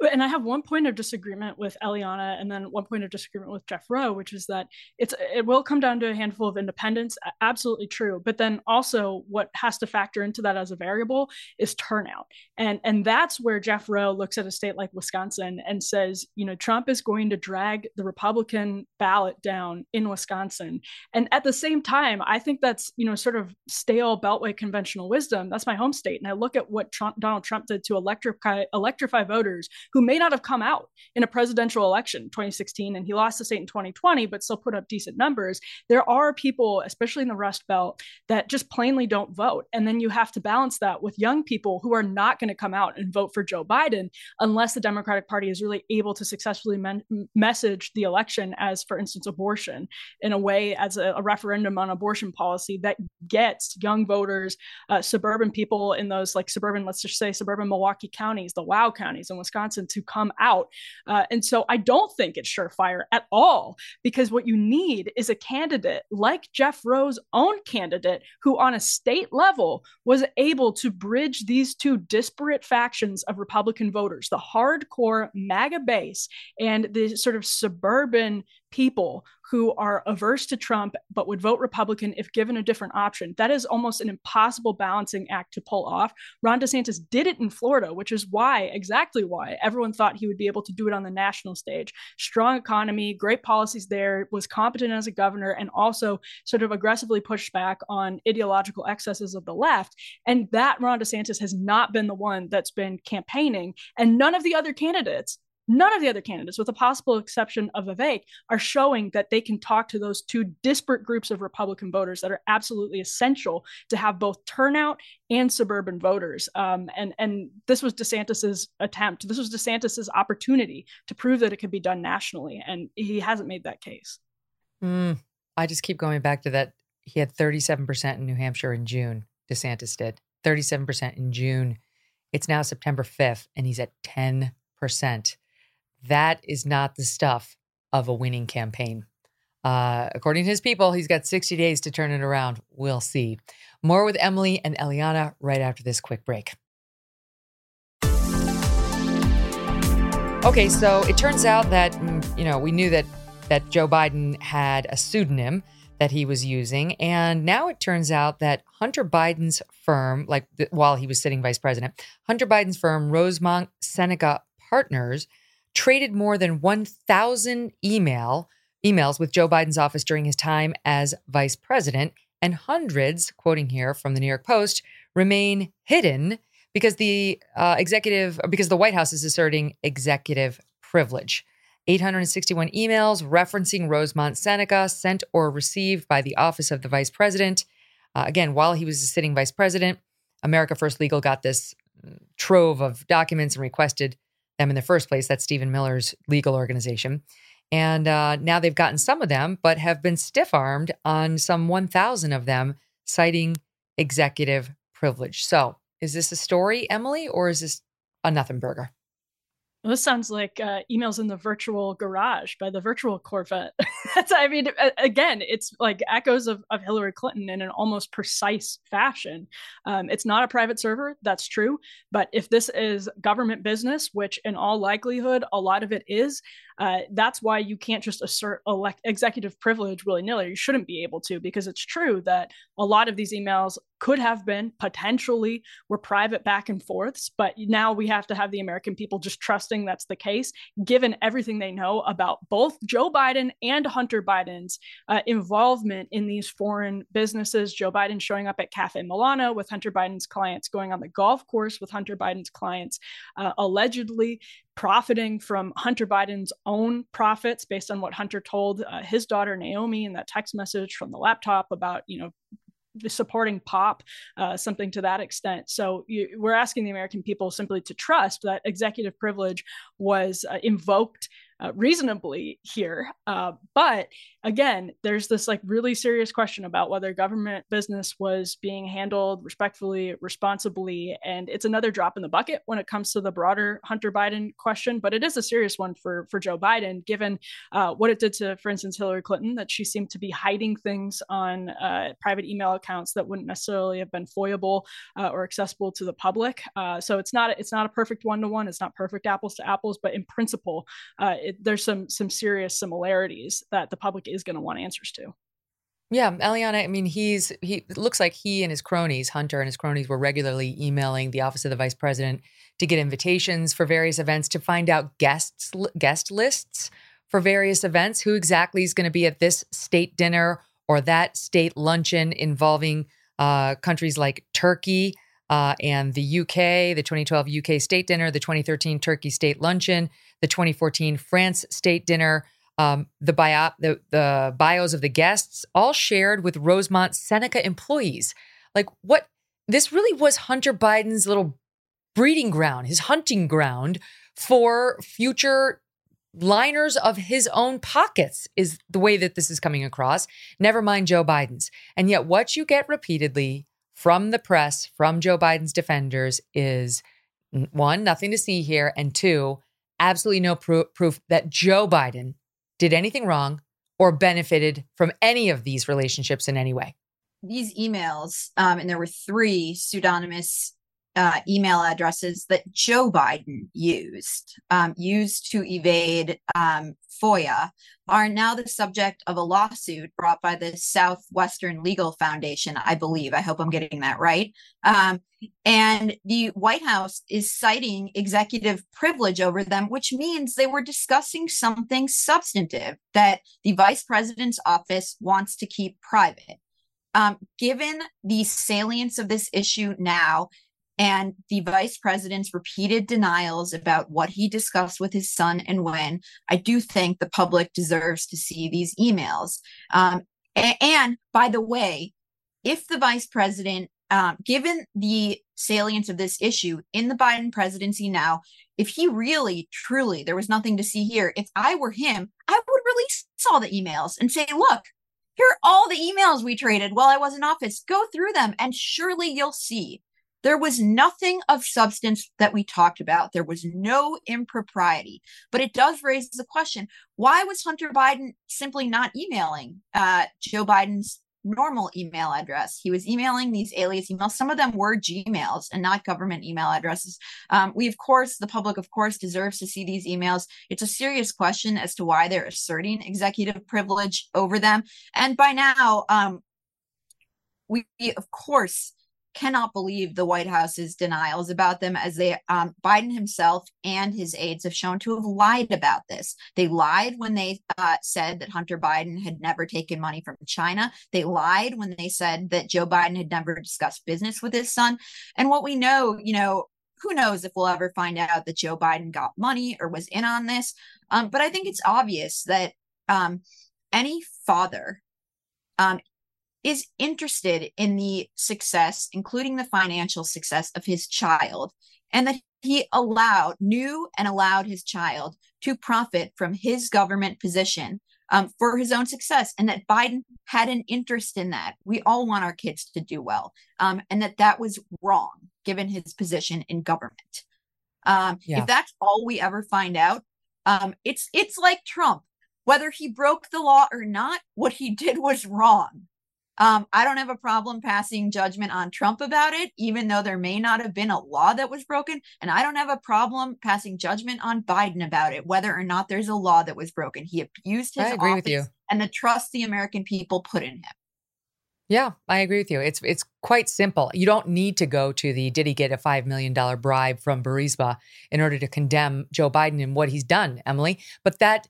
And I have one point of disagreement with Eliana, and then one point of disagreement with Jeff Roe, which is that it's it will come down to a handful of independents. Absolutely true, but then also what has to factor into that as a variable is turnout, and and that's where Jeff Roe looks at a state like Wisconsin and says, you know, Trump is going to drag the Republican ballot down in Wisconsin, and at the same time, I think that's you know sort of stale Beltway conventional wisdom. That's my home state, and I look at what Trump, Donald Trump did to electrify electrify voters who may not have come out in a presidential election 2016 and he lost the state in 2020 but still put up decent numbers. There are people especially in the rust belt that just plainly don't vote. And then you have to balance that with young people who are not going to come out and vote for joe biden unless the democratic party is really able to successfully men- message the election as for instance abortion in a way as a, a referendum on abortion policy that gets young voters uh, suburban people in those like suburban let's just say suburban milwaukee counties the wow counties in wisconsin to come out. Uh, and so I don't think it's surefire at all because what you need is a candidate like Jeff Roe's own candidate who, on a state level, was able to bridge these two disparate factions of Republican voters the hardcore MAGA base and the sort of suburban people who are averse to Trump but would vote Republican if given a different option. That is almost an impossible balancing act to pull off. Ron DeSantis did it in Florida, which is why, exactly why, everyone thought he would be able to do it on the national stage. Strong economy, great policies there, was competent as a governor, and also sort of aggressively pushed back on ideological excesses of the left. And that Ron DeSantis has not been the one that's been campaigning. And none of the other candidates None of the other candidates, with the possible exception of Vivek, are showing that they can talk to those two disparate groups of Republican voters that are absolutely essential to have both turnout and suburban voters. Um, and and this was DeSantis's attempt. This was DeSantis's opportunity to prove that it could be done nationally, and he hasn't made that case. Mm, I just keep going back to that. He had 37% in New Hampshire in June. DeSantis did 37% in June. It's now September 5th, and he's at 10%. That is not the stuff of a winning campaign. Uh, according to his people, he's got 60 days to turn it around. We'll see. More with Emily and Eliana right after this quick break. Okay, so it turns out that mm, you know we knew that that Joe Biden had a pseudonym that he was using, and now it turns out that Hunter Biden's firm, like while he was sitting vice president, Hunter Biden's firm, Rosemont Seneca Partners, traded more than 1,000 email emails with Joe Biden's office during his time as vice president, and hundreds, quoting here from the New York Post, remain hidden because the uh, executive because the White House is asserting executive privilege. 861 emails referencing Rosemont Seneca sent or received by the office of the vice president. Uh, again, while he was a sitting vice president, America First Legal got this mm, trove of documents and requested them in the first place. That's Stephen Miller's legal organization. And uh, now they've gotten some of them, but have been stiff armed on some 1,000 of them, citing executive privilege. So, is this a story, Emily, or is this a nothing burger? Well, this sounds like uh, emails in the virtual garage by the virtual Corvette. That's, I mean, again, it's like echoes of, of Hillary Clinton in an almost precise fashion. Um, it's not a private server, that's true. But if this is government business, which in all likelihood, a lot of it is, uh, that's why you can't just assert elect- executive privilege willy nilly. You shouldn't be able to, because it's true that a lot of these emails could have been potentially were private back and forths, but now we have to have the American people just trusting that's the case, given everything they know about both Joe Biden and Hunter Biden's uh, involvement in these foreign businesses. Joe Biden showing up at Cafe Milano with Hunter Biden's clients, going on the golf course with Hunter Biden's clients, uh, allegedly profiting from Hunter Biden's own profits based on what Hunter told uh, his daughter Naomi in that text message from the laptop about, you know, the supporting pop uh, something to that extent. So you, we're asking the american people simply to trust that executive privilege was uh, invoked uh, reasonably here. Uh, but again, there's this like really serious question about whether government business was being handled respectfully, responsibly, and it's another drop in the bucket when it comes to the broader Hunter Biden question. But it is a serious one for for Joe Biden, given uh, what it did to, for instance, Hillary Clinton, that she seemed to be hiding things on uh, private email accounts that wouldn't necessarily have been foyable uh, or accessible to the public. Uh, so it's not it's not a perfect one to one. It's not perfect apples to apples, but in principle, it it, there's some some serious similarities that the public is going to want answers to. Yeah, Eliana, I mean, he's he looks like he and his cronies, Hunter and his cronies, were regularly emailing the office of the vice president to get invitations for various events to find out guests guest lists for various events, who exactly is going to be at this state dinner or that state luncheon involving uh, countries like Turkey uh, and the UK, the 2012 UK state dinner, the 2013 Turkey state luncheon the 2014 France State Dinner, um, the, bio, the, the bios of the guests, all shared with Rosemont Seneca employees. Like, what? This really was Hunter Biden's little breeding ground, his hunting ground for future liners of his own pockets, is the way that this is coming across. Never mind Joe Biden's. And yet, what you get repeatedly from the press, from Joe Biden's defenders, is one, nothing to see here, and two, absolutely no pro- proof that Joe Biden did anything wrong or benefited from any of these relationships in any way. These emails, um, and there were three pseudonymous uh, email addresses that Joe Biden used, um, used to evade um, FOIA, are now the subject of a lawsuit brought by the Southwestern Legal Foundation, I believe. I hope I'm getting that right. Um, and the White House is citing executive privilege over them, which means they were discussing something substantive that the vice president's office wants to keep private. Um, given the salience of this issue now, and the vice president's repeated denials about what he discussed with his son and when, I do think the public deserves to see these emails. Um, and, and, by the way, if the vice president, um, given the salience of this issue in the Biden presidency now, if he really, truly, there was nothing to see here, if I were him, I would release all the emails and say, look, here are all the emails we traded while I was in office. Go through them, and surely you'll see there was nothing of substance that we talked about. There was no impropriety. But it does raise the question why was Hunter Biden simply not emailing uh, Joe Biden's normal email address? He was emailing these alias emails. Some of them were Gmails and not government email addresses. Um, we, of course, the public, of course, deserves to see these emails. It's a serious question as to why they're asserting executive privilege over them. And by now, um, we, of course, cannot believe the White House's denials about them, as they um, Biden himself and his aides have shown to have lied about this. They lied when they uh, said that Hunter Biden had never taken money from China. They lied when they said that Joe Biden had never discussed business with his son. And what we know, you know, who knows if we'll ever find out that Joe Biden got money or was in on this. Um, but I think it's obvious that um, any father um, is interested in the success, including the financial success of his child, and that he allowed, knew and allowed his child to profit from his government position um, for his own success, and that Biden had an interest in that. We all want our kids to do well, um, and that that was wrong given his position in government. Um, yeah. If that's all we ever find out, um, it's it's like Trump. Whether he broke the law or not, what he did was wrong. Um, I don't have a problem passing judgment on Trump about it, even though there may not have been a law that was broken. And I don't have a problem passing judgment on Biden about it, whether or not there's a law that was broken. He abused his I agree with you. and the trust the American people put in him. Yeah, I agree with you. It's it's quite simple. You don't need to go to the did he get a five million dollar bribe from Burisma in order to condemn Joe Biden and what he's done, Emily. But that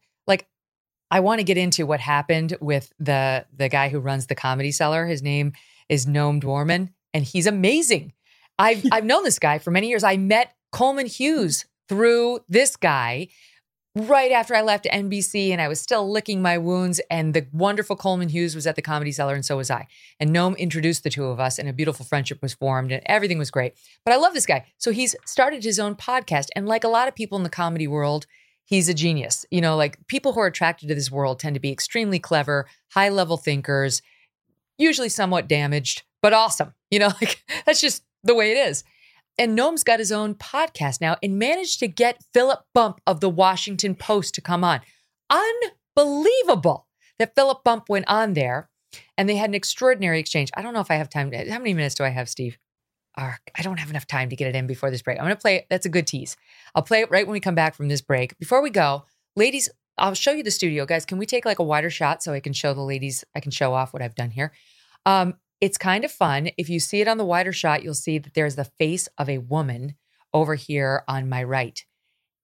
I want to get into what happened with the the guy who runs the comedy cellar. His name is Noam Dworman, and he's amazing. I've I've known this guy for many years. I met Coleman Hughes through this guy right after I left NBC and I was still licking my wounds. And the wonderful Coleman Hughes was at the Comedy Cellar, and so was I. And Noam introduced the two of us, and a beautiful friendship was formed, and everything was great. But I love this guy. So he's started his own podcast. And like a lot of people in the comedy world, he's a genius. You know, like people who are attracted to this world tend to be extremely clever, high level thinkers, usually somewhat damaged, but awesome. You know, like that's just the way it is. And Noam's got his own podcast now and managed to get Philip Bump of the Washington Post to come on. Unbelievable that Philip Bump went on there and they had an extraordinary exchange. I don't know if I have time. How many minutes do I have, Steve? Uh, I don't have enough time to get it in before this break. I'm going to play it. That's a good tease. I'll play it right when we come back from this break. Before we go, ladies, I'll show you the studio. Guys, can we take like a wider shot so I can show the ladies, I can show off what I've done here? Um, it's kind of fun. If you see it on the wider shot, you'll see that there's the face of a woman over here on my right.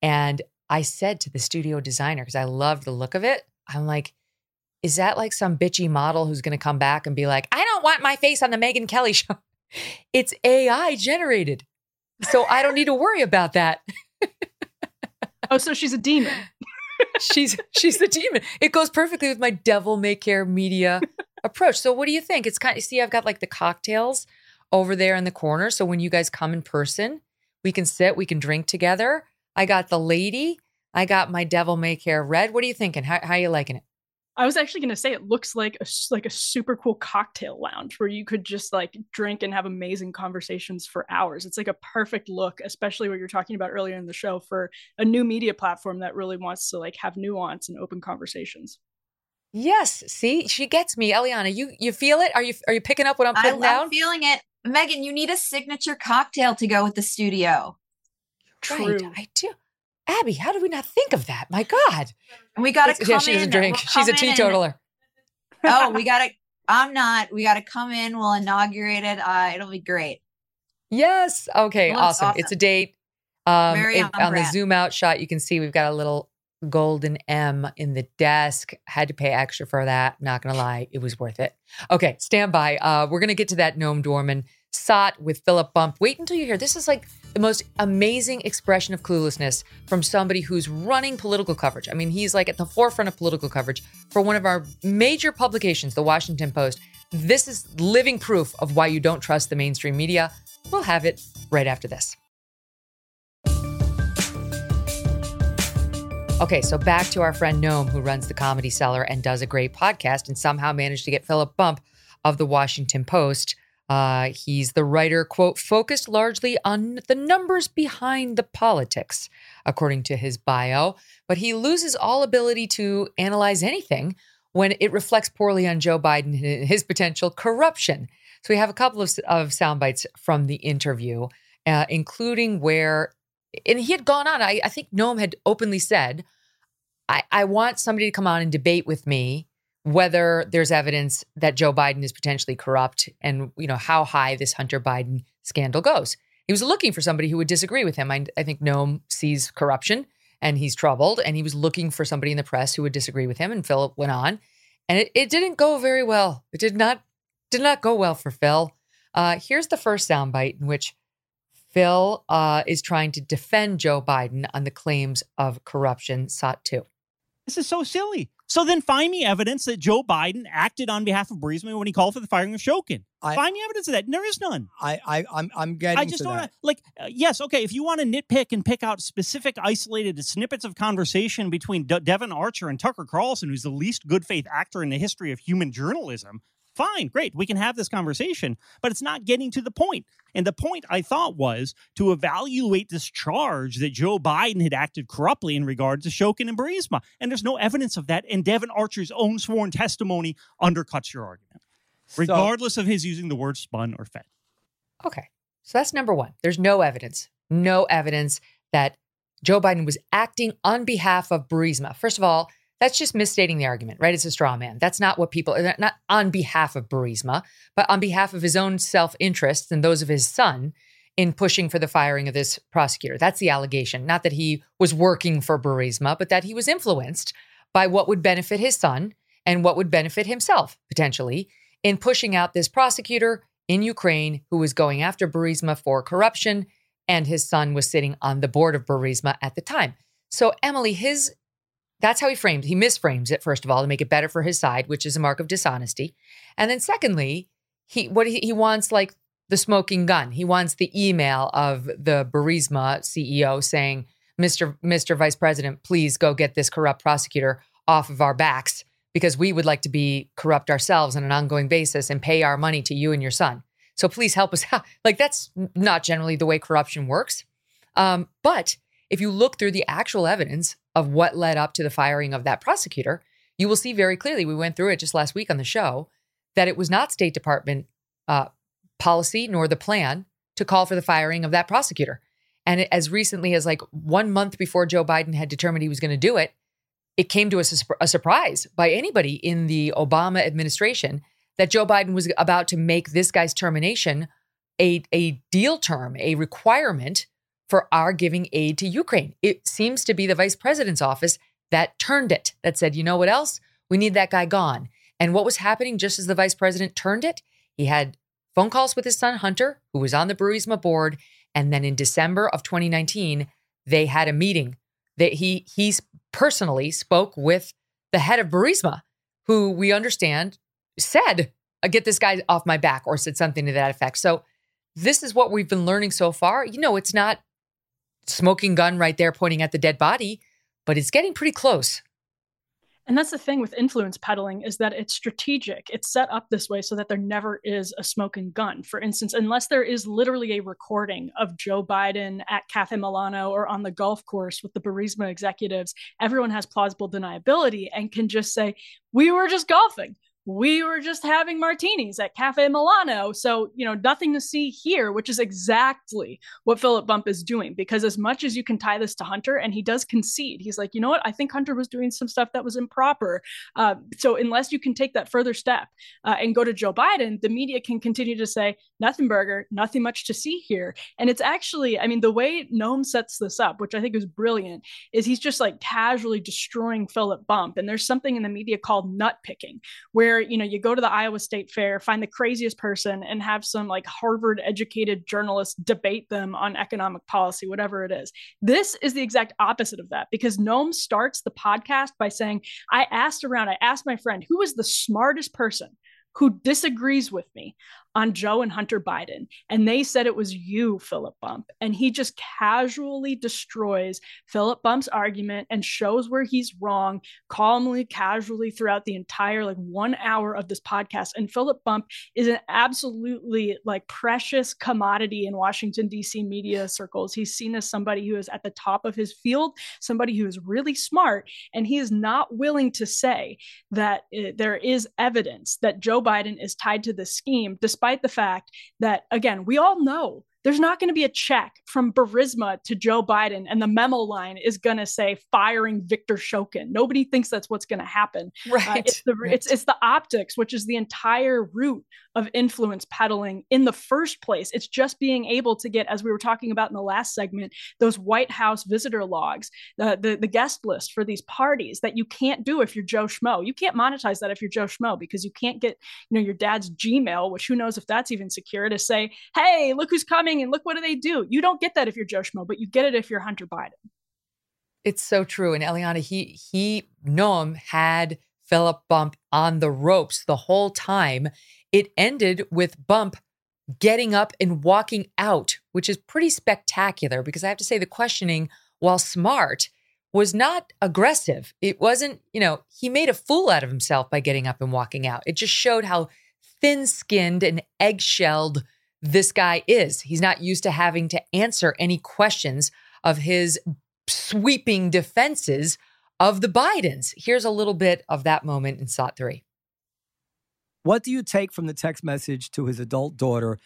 And I said to the studio designer, because I love the look of it, I'm like, is that like some bitchy model who's going to come back and be like, I don't want my face on the Megyn Kelly show? It's AI generated. So I don't need to worry about that. oh, so she's a demon. she's she's the demon. It goes perfectly with my devil may care media approach. So what do you think? It's kind of see, I've got like the cocktails over there in the corner. So when you guys come in person, we can sit, we can drink together. I got the lady. I got my devil may care red. What are you thinking? How how are you liking it? I was actually going to say it looks like a like a super cool cocktail lounge where you could just like drink and have amazing conversations for hours. It's like a perfect look, especially what you're talking about earlier in the show for a new media platform that really wants to like have nuance and open conversations. Yes. See, she gets me, Eliana. You you feel it? Are you are you picking up what I'm putting I, down? I'm feeling it, Megyn. You need a signature cocktail to go with the studio. True. Right, I do. Abby, how did we not think of that? My God. And we got to come Yeah, she doesn't drink. We'll She's a teetotaler. And, oh, we got to. I'm not. We got to come in. We'll inaugurate it. Uh, it'll be great. Yes. Okay. Awesome. awesome. It's a date. Um, if, on, on the zoom out shot, you can see we've got a little golden M in the desk. Had to pay extra for that. Not gonna lie, it was worth it. Okay, stand by. Uh, we're gonna get to that Noam Dworman SOT with Philip Bump. Wait until you hear. This is like the most amazing expression of cluelessness from somebody who's running political coverage. I mean, he's like at the forefront of political coverage for one of our major publications, the Washington Post. This is living proof of why you don't trust the mainstream media. We'll have it right after this. Okay, so back to our friend Noam, who runs the Comedy Cellar and does a great podcast and somehow managed to get Philip Bump of the Washington Post. Uh, he's the writer, quote, focused largely on the numbers behind the politics, according to his bio, but he loses all ability to analyze anything when it reflects poorly on Joe Biden and his potential corruption. So we have a couple of, of sound bites from the interview, uh, including where and he had gone on. I, I think Noam had openly said, I, I want somebody to come on and debate with me whether there's evidence that Joe Biden is potentially corrupt and you know how high this Hunter Biden scandal goes. He was looking for somebody who would disagree with him. I, I think Noam sees corruption and he's troubled, and he was looking for somebody in the press who would disagree with him. And Phil went on, and it, it didn't go very well. It did not did not go well for Phil. Uh, here's the first soundbite in which Phil uh, is trying to defend Joe Biden on the claims of corruption sought to. This is so silly. So then find me evidence that Joe Biden acted on behalf of Burisma when he called for the firing of Shokin. I- find me evidence of that. There is none. I, I I'm I'm getting I just to don't that. like. Uh, yes, okay. If you want to nitpick and pick out specific, isolated snippets of conversation between De- Devon Archer and Tucker Carlson, who's the least good faith actor in the history of human journalism, fine, great. We can have this conversation, but it's not getting to the point. And the point I thought was to evaluate this charge that Joe Biden had acted corruptly in regard to Shokin and Burisma, and there's no evidence of that. And Devon Archer's own sworn testimony undercuts your argument, So- regardless of his using the word spun or fed. Okay. So that's number one. There's no evidence, no evidence that Joe Biden was acting on behalf of Burisma. First of all, that's just misstating the argument, right? It's a straw man. That's not what people, are not on behalf of Burisma, but on behalf of his own self interests and those of his son in pushing for the firing of this prosecutor. That's the allegation. Not that he was working for Burisma, but that he was influenced by what would benefit his son and what would benefit himself potentially in pushing out this prosecutor in Ukraine who was going after Burisma for corruption, and his son was sitting on the board of Burisma at the time. So, Emily, his that's how he framed. He misframes it first of all to make it better for his side, which is a mark of dishonesty, and then secondly, he what he, he wants like the smoking gun. He wants the email of the Burisma CEO saying, "Mr. Mr. Vice President, please go get this corrupt prosecutor off of our backs." Because we would like to be corrupt ourselves on an ongoing basis and pay our money to you and your son. So please help us out. Like that's not generally the way corruption works. Um, but if you look through the actual evidence of what led up to the firing of that prosecutor, you will see very clearly. We went through it just last week on the show that it was not State Department uh, policy nor the plan to call for the firing of that prosecutor. And as recently as like one month before Joe Biden had determined he was going to do it, it came to a, a surprise by anybody in the Obama administration that Joe Biden was about to make this guy's termination a, a deal term, a requirement for our giving aid to Ukraine. It seems to be the vice president's office that turned it, that said, you know what else? We need that guy gone. And what was happening just as the vice president turned it? He had phone calls with his son, Hunter, who was on the Burisma board. And then in December of 2019, they had a meeting that he he personally spoke with the head of Burisma, who we understand said, uh, "Get this guy off my back," or said something to that effect. So this is what we've been learning so far. You know, it's not smoking gun right there pointing at the dead body, but it's getting pretty close. And that's the thing with influence peddling is that it's strategic. It's set up this way so that there never is a smoking gun. For instance, unless there is literally a recording of Joe Biden at Cafe Milano or on the golf course with the Burisma executives, everyone has plausible deniability and can just say, "We were just golfing." We were just having martinis at Cafe Milano. So, you know, nothing to see here, which is exactly what Philip Bump is doing. Because as much as you can tie this to Hunter, and he does concede, he's like, you know what? I think Hunter was doing some stuff that was improper. Uh, so, unless you can take that further step uh, and go to Joe Biden, the media can continue to say, nothing burger, nothing much to see here. And it's actually, I mean, the way Noam sets this up, which I think is brilliant, is he's just like casually destroying Philip Bump. And there's something in the media called nut picking, where you know you go to the Iowa State Fair, find the craziest person, and have some like Harvard educated journalist debate them on economic policy, whatever it is. This is the exact opposite of that because Noam starts the podcast by saying, "I asked around, I asked my friend who is the smartest person." Who disagrees with me on Joe and Hunter Biden. And they said it was you, Philip Bump. And he just casually destroys Philip Bump's argument and shows where he's wrong calmly, casually throughout the entire like one hour of this podcast. And Philip Bump is an absolutely like precious commodity in Washington, D.C. media circles. He's seen as somebody who is at the top of his field, somebody who is really smart. And he is not willing to say that uh, there is evidence that Joe Biden is tied to this scheme, despite the fact that, again, we all know there's not going to be a check from Burisma to Joe Biden, and the memo line is going to say firing Victor Shokin. Nobody thinks that's what's going to happen. Right. Uh, it's, the, right. it's it's the optics, which is the entire root of influence peddling in the first place. It's just being able to get, as we were talking about in the last segment, those White House visitor logs, the the, the guest list for these parties that you can't do if you're Joe Schmo. You can't monetize that if you're Joe Schmo because you can't get you know your dad's Gmail, which who knows if that's even secure, to say, hey, look who's coming lying and look what do they do. You don't get that if you're Joe Schmo, but you get it if you're Hunter Biden. It's so true. And Eliana, he he Noam had Philip Bump on the ropes the whole time. It ended with Bump getting up and walking out, which is pretty spectacular because I have to say the questioning, while smart, was not aggressive. It wasn't, you know, he made a fool out of himself by getting up and walking out. It just showed how thin skinned and eggshelled this guy is. He's not used to having to answer any questions of his sweeping defenses of the Bidens. Here's a little bit of that moment in SOT 3. What do you take from the text message to his adult daughter?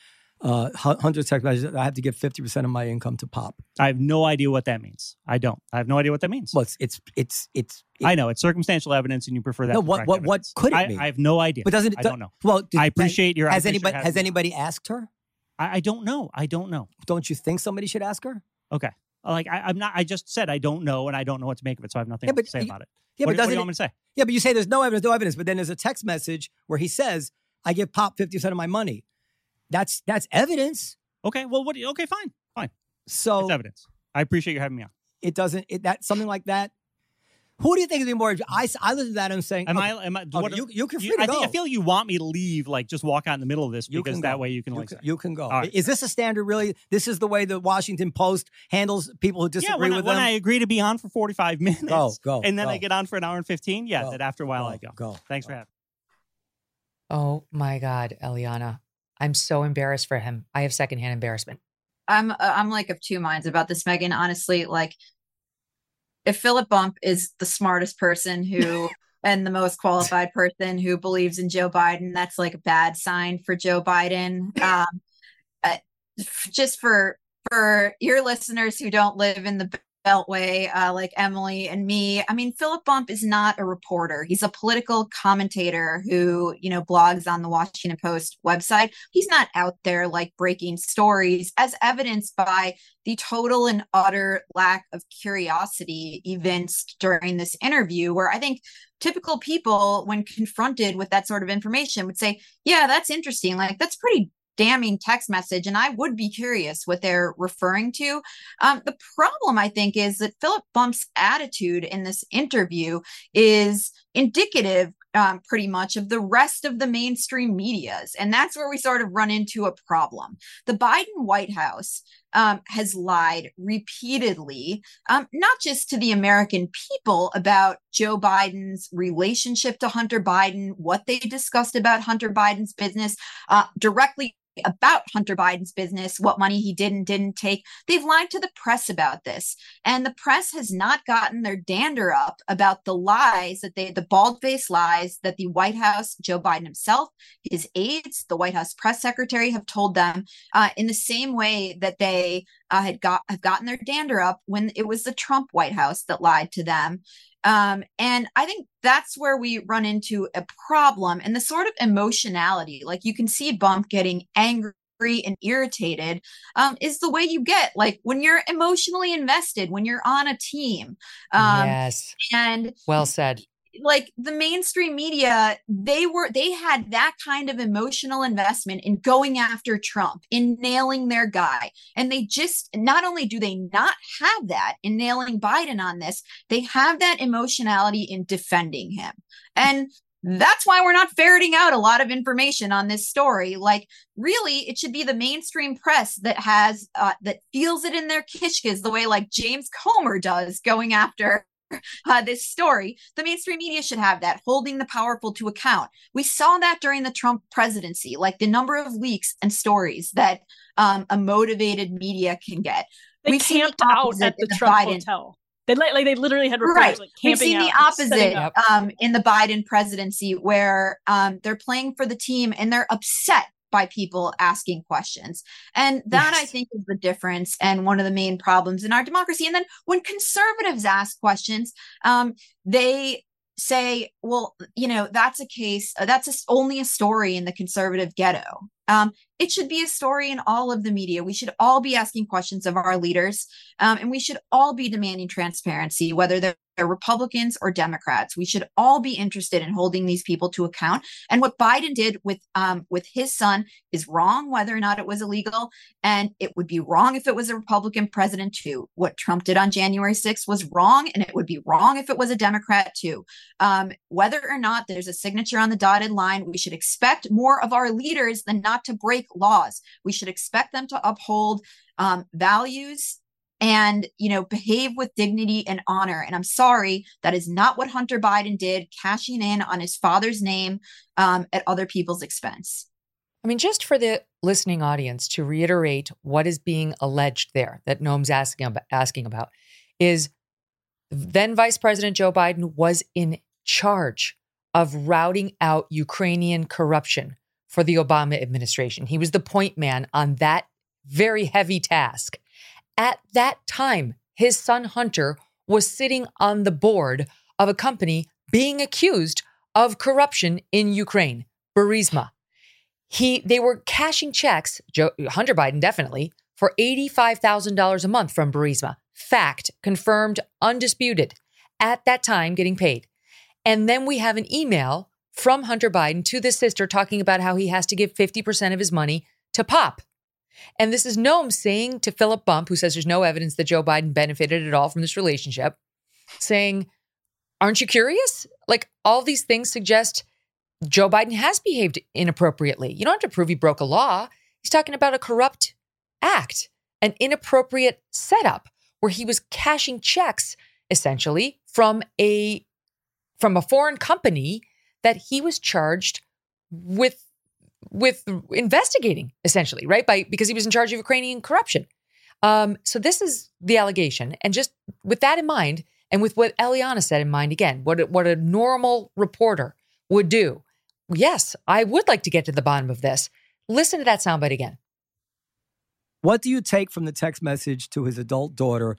Uh, Hunter's text message. I have to give fifty percent of my income to Pop. I have no idea what that means. I don't. I have no idea what that means. Well, it's it's it's it's. It, I know it's circumstantial evidence, and you prefer that. No, what what what could it I, mean? I have no idea. But doesn't it? I don't know. Well, I appreciate your. Has anybody has anybody asked her? I, I don't know. I don't know. Don't you think somebody should ask her? Okay. Like I, am not. I just said I don't know, and I don't know what to make of it, so I have nothing yeah, but, to say about it. Yeah, what, but doesn't what do you want me to say? Yeah, but you say there's no evidence, no evidence, but then there's a text message where he says, "I give Pop fifty percent of my money." That's that's evidence. Okay. Well, what? Do you, okay, fine, fine. So it's evidence. I appreciate you having me on. It doesn't. It, that something like that. Who do you think is being more? I, I listen to that and I'm saying, am okay, I? Am I? okay, What, you, you can free you, to I go. think I feel you want me to leave, like just walk out in the middle of this You because that way you can you like. can, you can go. All right. Is this a standard? Really, this is the way the Washington Post handles people who yeah, disagree with I, with when. I agree to be on for 45 minutes, Go, go, and then go. I get on for an hour and 15, yeah, Go, then after a while go, I go. go, Thanks go. for having Oh my God, Eliana. I'm so embarrassed for him. I have secondhand embarrassment. I'm uh, I'm like of two minds about this, Megyn. Honestly, like if Philip Bump is the smartest person who and the most qualified person who believes in Joe Biden, that's like a bad sign for Joe Biden. Um, uh, just for for your listeners who don't live in the Beltway, uh, like Emily and me. I mean, Philip Bump is not a reporter. He's a political commentator who, you know, blogs on the Washington Post website. He's not out there like breaking stories, as evidenced by the total and utter lack of curiosity evinced during this interview, where I think typical people, when confronted with that sort of information, would say, Yeah, that's interesting. Like, that's pretty damning text message and i would be curious what they're referring to. Um, the problem i think is that philip bump's attitude in this interview is indicative um, pretty much of the rest of the mainstream medias and that's where we sort of run into a problem. The biden white house um, has lied repeatedly, um, not just to the American people about Joe Biden's relationship to Hunter Biden, what they discussed about Hunter Biden's business, uh, directly about Hunter Biden's business, what money he did and didn't take. They've lied to the press about this. And the press has not gotten their dander up about the lies that they, the bald faced lies that the White House, Joe Biden himself, his aides, the White House press secretary have told them uh, in the same way that they uh, had got have gotten their dander up when it was the Trump White House that lied to them. Um, and I think that's where we run into a problem and the sort of emotionality, like you can see Bump getting angry and irritated um, is the way you get like when you're emotionally invested when you're on a team um, yes. and Well said. Like the mainstream media they were they had that kind of emotional investment in going after trump in nailing their guy. And they just not only do they not have that in nailing biden on this they have that emotionality in defending him. And that's why we're not ferreting out a lot of information on this story. Like really it should be the mainstream press that has uh, that feels it in their kishkas the way like james comer does going after uh, this story, the mainstream media should have that, holding the powerful to account. We saw that during the Trump presidency, like the number of leaks and stories that um, a motivated media can get. They We've seen the camped out at the the Trump Biden- hotel. They like, they literally had reporters Right. like We've camping seen the opposite um, in the Biden presidency, where um, they're playing for the team and they're upset by people asking questions. And that I think is the difference and one of the main problems in our democracy. And then when conservatives ask questions, um, they say, well, you know, that's a case, that's a only a story in the conservative ghetto. Um, it should be a story in all of the media. We should all be asking questions of our leaders, um, and we should all be demanding transparency, whether they're Republicans or Democrats. We should all be interested in holding these people to account. And what Biden did with um, with his son is wrong, whether or not it was illegal, and it would be wrong if it was a Republican president too. What Trump did on January 6th was wrong, and it would be wrong if it was a Democrat too. Um, whether or not there's a signature on the dotted line, we should expect more of our leaders than not to break laws. We should expect them to uphold um, values and you know behave with dignity and honor and i'm sorry that is not what hunter biden did cashing in on his father's name um, at other people's expense i mean just for the listening audience to reiterate what is being alleged there that noam's asking about, asking about is then vice president joe biden was in charge of routing out ukrainian corruption for the obama administration he was the point man on that very heavy task at that time, his son Hunter was sitting on the board of a company being accused of corruption in Ukraine, Burisma. He they were cashing checks, Joe, Hunter Biden definitely, for $85,000 a month from Burisma. Fact, confirmed, undisputed. At that time getting paid. And then we have an email from Hunter Biden to this sister talking about how he has to give 50% of his money to Pop. And this is Noam saying to Philip Bump, who says there's no evidence that Joe Biden benefited at all from this relationship, saying, Aren't you curious? Like all these things suggest Joe Biden has behaved inappropriately. You don't have to prove he broke a law. He's talking about a corrupt act, an inappropriate setup where he was cashing checks essentially from a from a foreign company that he was charged with with investigating essentially, right? By because he was in charge of Ukrainian corruption. Um, so this is the allegation, and just with that in mind, and with what Eliana said in mind, again, what what a normal reporter would do. Yes, I would like to get to the bottom of this. Listen to that soundbite again. What do you take from the text message to his adult daughter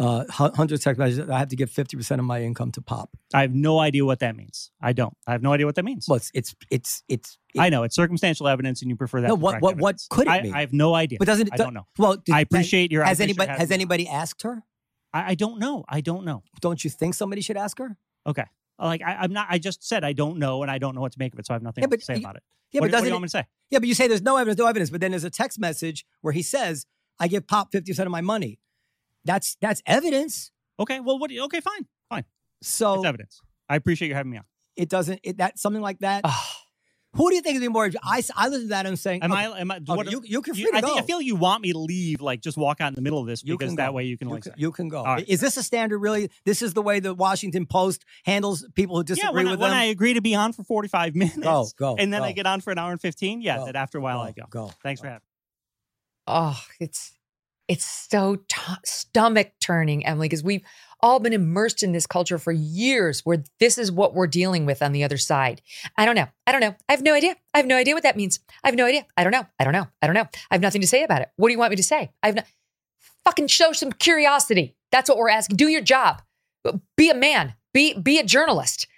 uh, Hunter's text message. I have to give fifty percent of my income to Pop. I have no idea what that means. I don't. I have no idea what that means. Well, it's it's it's it's. It, I know it's circumstantial evidence, and you prefer that. No, what what what could it be? I, I, have no idea. But doesn't it? I don't know. Well, did, I appreciate your. Has anybody has anybody asked her? I, I don't know. I don't know. Don't you think somebody should ask her? Okay. Like I, am not. I just said I don't know, and I don't know what to make of it, so I have nothing yeah, but, to say about it. Yeah, what, but doesn't what do you want me to say? Yeah, but you say there's no evidence, no evidence, but then there's a text message where he says, "I give Pop fifty percent of my money." That's that's evidence. Okay, well, what? Okay, fine, fine. So it's evidence. I appreciate you having me on. It doesn't. It, that something like that. Who do you think is being more? I, I listen to that and I'm saying, am okay, I? Am I? Okay, you, you can you, I. Think, I feel you want me to leave, like just walk out in the middle of this because that way you can you like. Can, you can go. Right. Is this a standard? Really, this is the way the Washington Post handles people who disagree yeah, when with I, them. When I agree to be on for 45 minutes, go, go, and then go. I get on for an hour and 15. Yeah, go, that after a while I go. Go. Thanks for having. Oh, it's it's so t- stomach turning, Emily, because we've all been immersed in this culture for years where this is what we're dealing with on the other side. I don't know. I don't know. I have no idea. I have no idea what that means. I have no idea. I don't know. I don't know. I don't know. I have nothing to say about it. What do you want me to say? I have no fucking show some curiosity. That's what we're asking. Do your job. Be a man. Be be a journalist.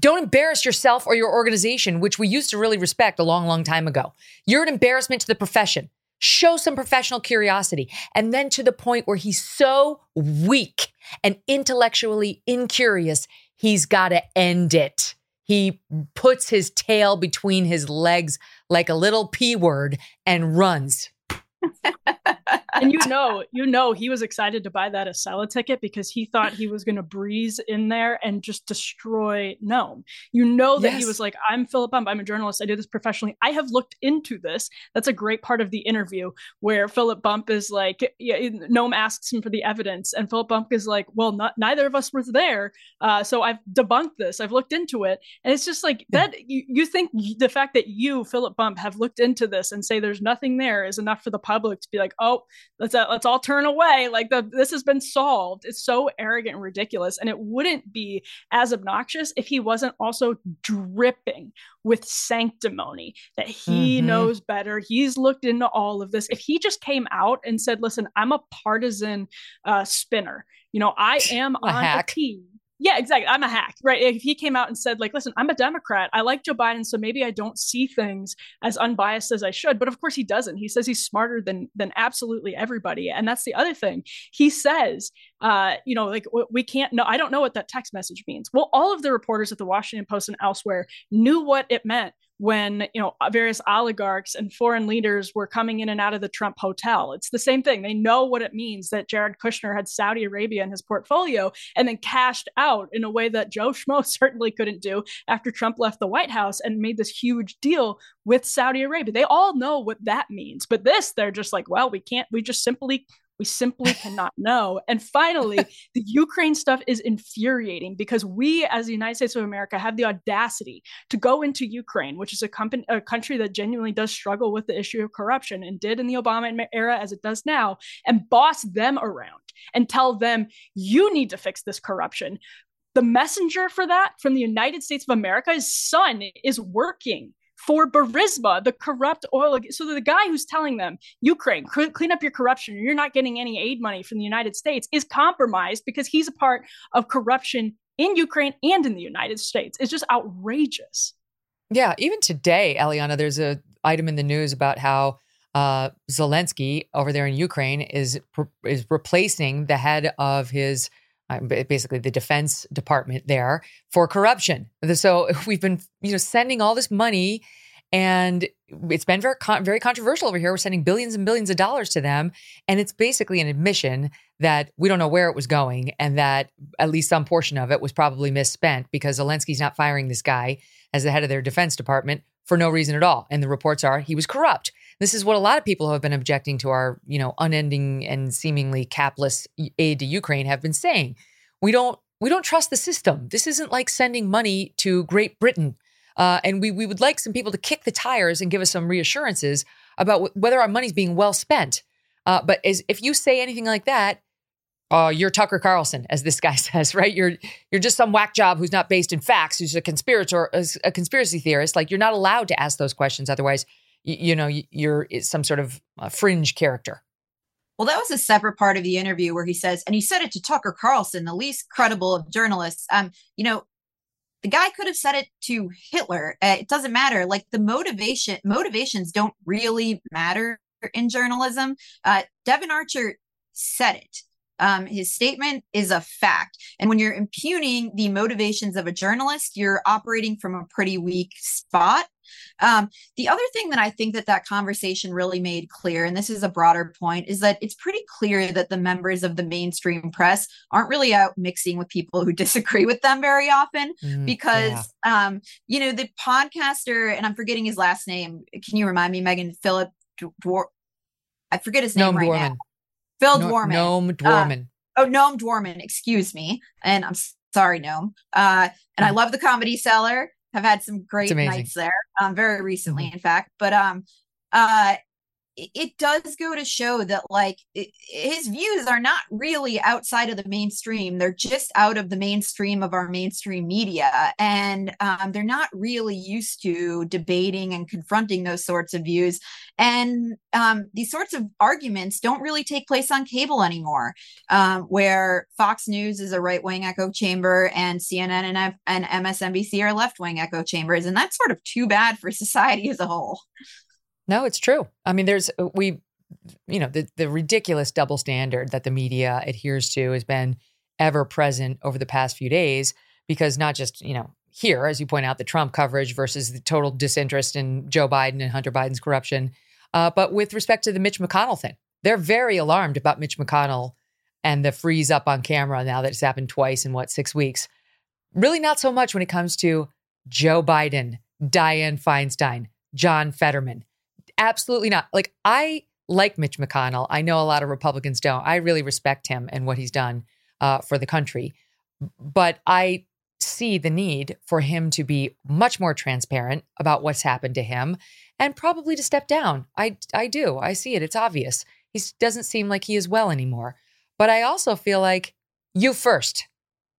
Don't embarrass yourself or your organization, which we used to really respect a long, long time ago. You're an embarrassment to the profession. Show some professional curiosity. And then to the point where he's so weak and intellectually incurious, he's got to end it. He puts his tail between his legs like a little P word and runs. and you know, you know, he was excited to buy that Acela ticket because he thought he was going to breeze in there and just destroy Noam. You know that yes. he was like, "I'm Philip Bump. I'm a journalist. I do this professionally. I have looked into this." That's a great part of the interview where Philip Bump is like, yeah, Noam asks him for the evidence, and Philip Bump is like, "Well, not, neither of us was there, uh, so I've debunked this. I've looked into it." And it's just like that. You, you think the fact that you, Philip Bump, have looked into this and say there's nothing there is enough for the public to be like, "Oh." Let's uh, let's all turn away. Like the this has been solved. It's so arrogant and ridiculous. And it wouldn't be as obnoxious if he wasn't also dripping with sanctimony that he mm-hmm. knows better. He's looked into all of this. If he just came out and said listen i'm a partisan uh, spinner. You know i am a on hack. a team Yeah, exactly. I'm a hack, right? If he came out and said, like, listen, I'm a Democrat. I like Joe Biden, so maybe I don't see things as unbiased as I should. But of course he doesn't. He says he's smarter than than absolutely everybody. And that's the other thing. He says, uh, you know, like we can't know. I don't know what that text message means. Well, all of the reporters at the Washington Post and elsewhere knew what it meant when you know various oligarchs and foreign leaders were coming in and out of the Trump hotel. It's the same thing. They know what it means that Jared Kushner had Saudi Arabia in his portfolio and then cashed out in a way that Joe Schmo certainly couldn't do after Trump left the White House and made this huge deal with Saudi Arabia. They all know what that means. But this, they're just like, well, we can't, we just simply we simply cannot know. And finally, the Ukraine stuff is infuriating because we, as the United States of America, have the audacity to go into Ukraine, which is a, company, a country that genuinely does struggle with the issue of corruption and did in the Obama era as it does now, and boss them around and tell them, you need to fix this corruption. The messenger for that from the United States of America, his son, is working for Burisma, the corrupt oil. So the guy who's telling them, Ukraine, clean up your corruption, you're not getting any aid money from the United States, is compromised because he's a part of corruption in Ukraine and in the United States. It's just outrageous. Yeah, even today, Eliana, there's a item in the news about how uh, Zelensky over there in Ukraine is is replacing the head of his basically the defense department there for corruption. So we've been, you know, sending all this money and it's been very very controversial over here. We're sending billions and billions of dollars to them, and it's basically an admission that we don't know where it was going, and that at least some portion of it was probably misspent because Zelensky's not firing this guy as the head of their defense department for no reason at all. And the reports are he was corrupt. This is what a lot of people who have been objecting to our, you know, unending and seemingly capless aid to Ukraine have been saying. We don't we don't trust the system. This isn't like sending money to Great Britain. Uh, and we, we would like some people to kick the tires and give us some reassurances about w- whether our money's being well spent. Uh, but as, if you say anything like that, uh, you're Tucker Carlson, as this guy says, right? You're you're just some whack job who's not based in facts, who's a conspirator, a conspiracy theorist. Like you're not allowed to ask those questions, otherwise you, you know, you're some sort of fringe character. Well, that was a separate part of the interview where he says, and he said it to Tucker Carlson, the least credible of journalists. Um, you know, the guy could have said it to Hitler. Uh, it doesn't matter. Like the motivation, motivations don't really matter in journalism. Uh, Devon Archer said it. Um, his statement is a fact. And when you're impugning the motivations of a journalist, you're operating from a pretty weak spot. Um, the other thing that I think that that conversation really made clear, and this is a broader point, is that it's pretty clear that the members of the mainstream press aren't really out mixing with people who disagree with them very often mm, because, yeah. um, you know, the podcaster, and I'm forgetting his last name. Can you remind me, Megyn? Philip Dwar- I forget his name Noam right Dworman. now. Phil no, Dworman. Noam Dworman. Uh, oh, Noam Dworman. Excuse me. And I'm sorry, Noam. Uh, and I mm. love the Comedy Cellar have had some great nights there um, very recently mm-hmm. in fact but um uh it does go to show that like it, his views are not really outside of the mainstream. They're just out of the mainstream of our mainstream media. And um, they're not really used to debating and confronting those sorts of views. And um, these sorts of arguments don't really take place on cable anymore um, where fox news is a right-wing echo chamber and cnn and, and msnbc are left-wing echo chambers. And that's sort of too bad for society as a whole no, it's true. I mean, there's uh, we, you know, the the ridiculous double standard that the media adheres to has been ever present over the past few days because not just you know here, as you point out, the Trump coverage versus the total disinterest in Joe Biden and Hunter Biden's corruption, uh, but with respect to the Mitch McConnell thing, they're very alarmed about Mitch McConnell and the freeze up on camera now that it's happened twice in what six weeks. Really, not so much when it comes to Joe Biden, Dianne Feinstein, John Fetterman absolutely not. Like I like Mitch McConnell. I know a lot of Republicans don't. I really respect him and what he's done uh, for the country, but I see the need for him to be much more transparent about what's happened to him and probably to step down. I I do. I see it. It's obvious. He doesn't seem like he is well anymore. But I also feel like you first.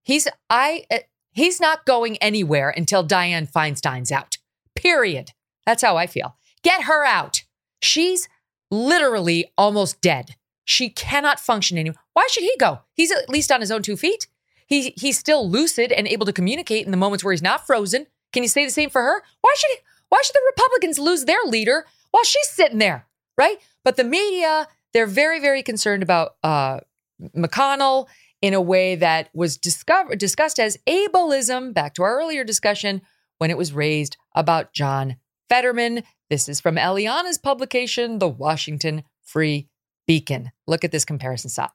He's I uh, he's not going anywhere until Dianne Feinstein's out. Period. That's how I feel. Get her out. She's literally almost dead. She cannot function anymore. Why should he go? He's at least on his own two feet. He he's still lucid and able to communicate in the moments where he's not frozen. Can you say the same for her? Why should he, why should the Republicans lose their leader while she's sitting there, right? But the media, they're very very concerned about uh, McConnell in a way that was discovered discussed as ableism. Back to our earlier discussion when it was raised about John Fetterman. This is from Eliana's publication, The Washington Free Beacon. Look at this comparison stop.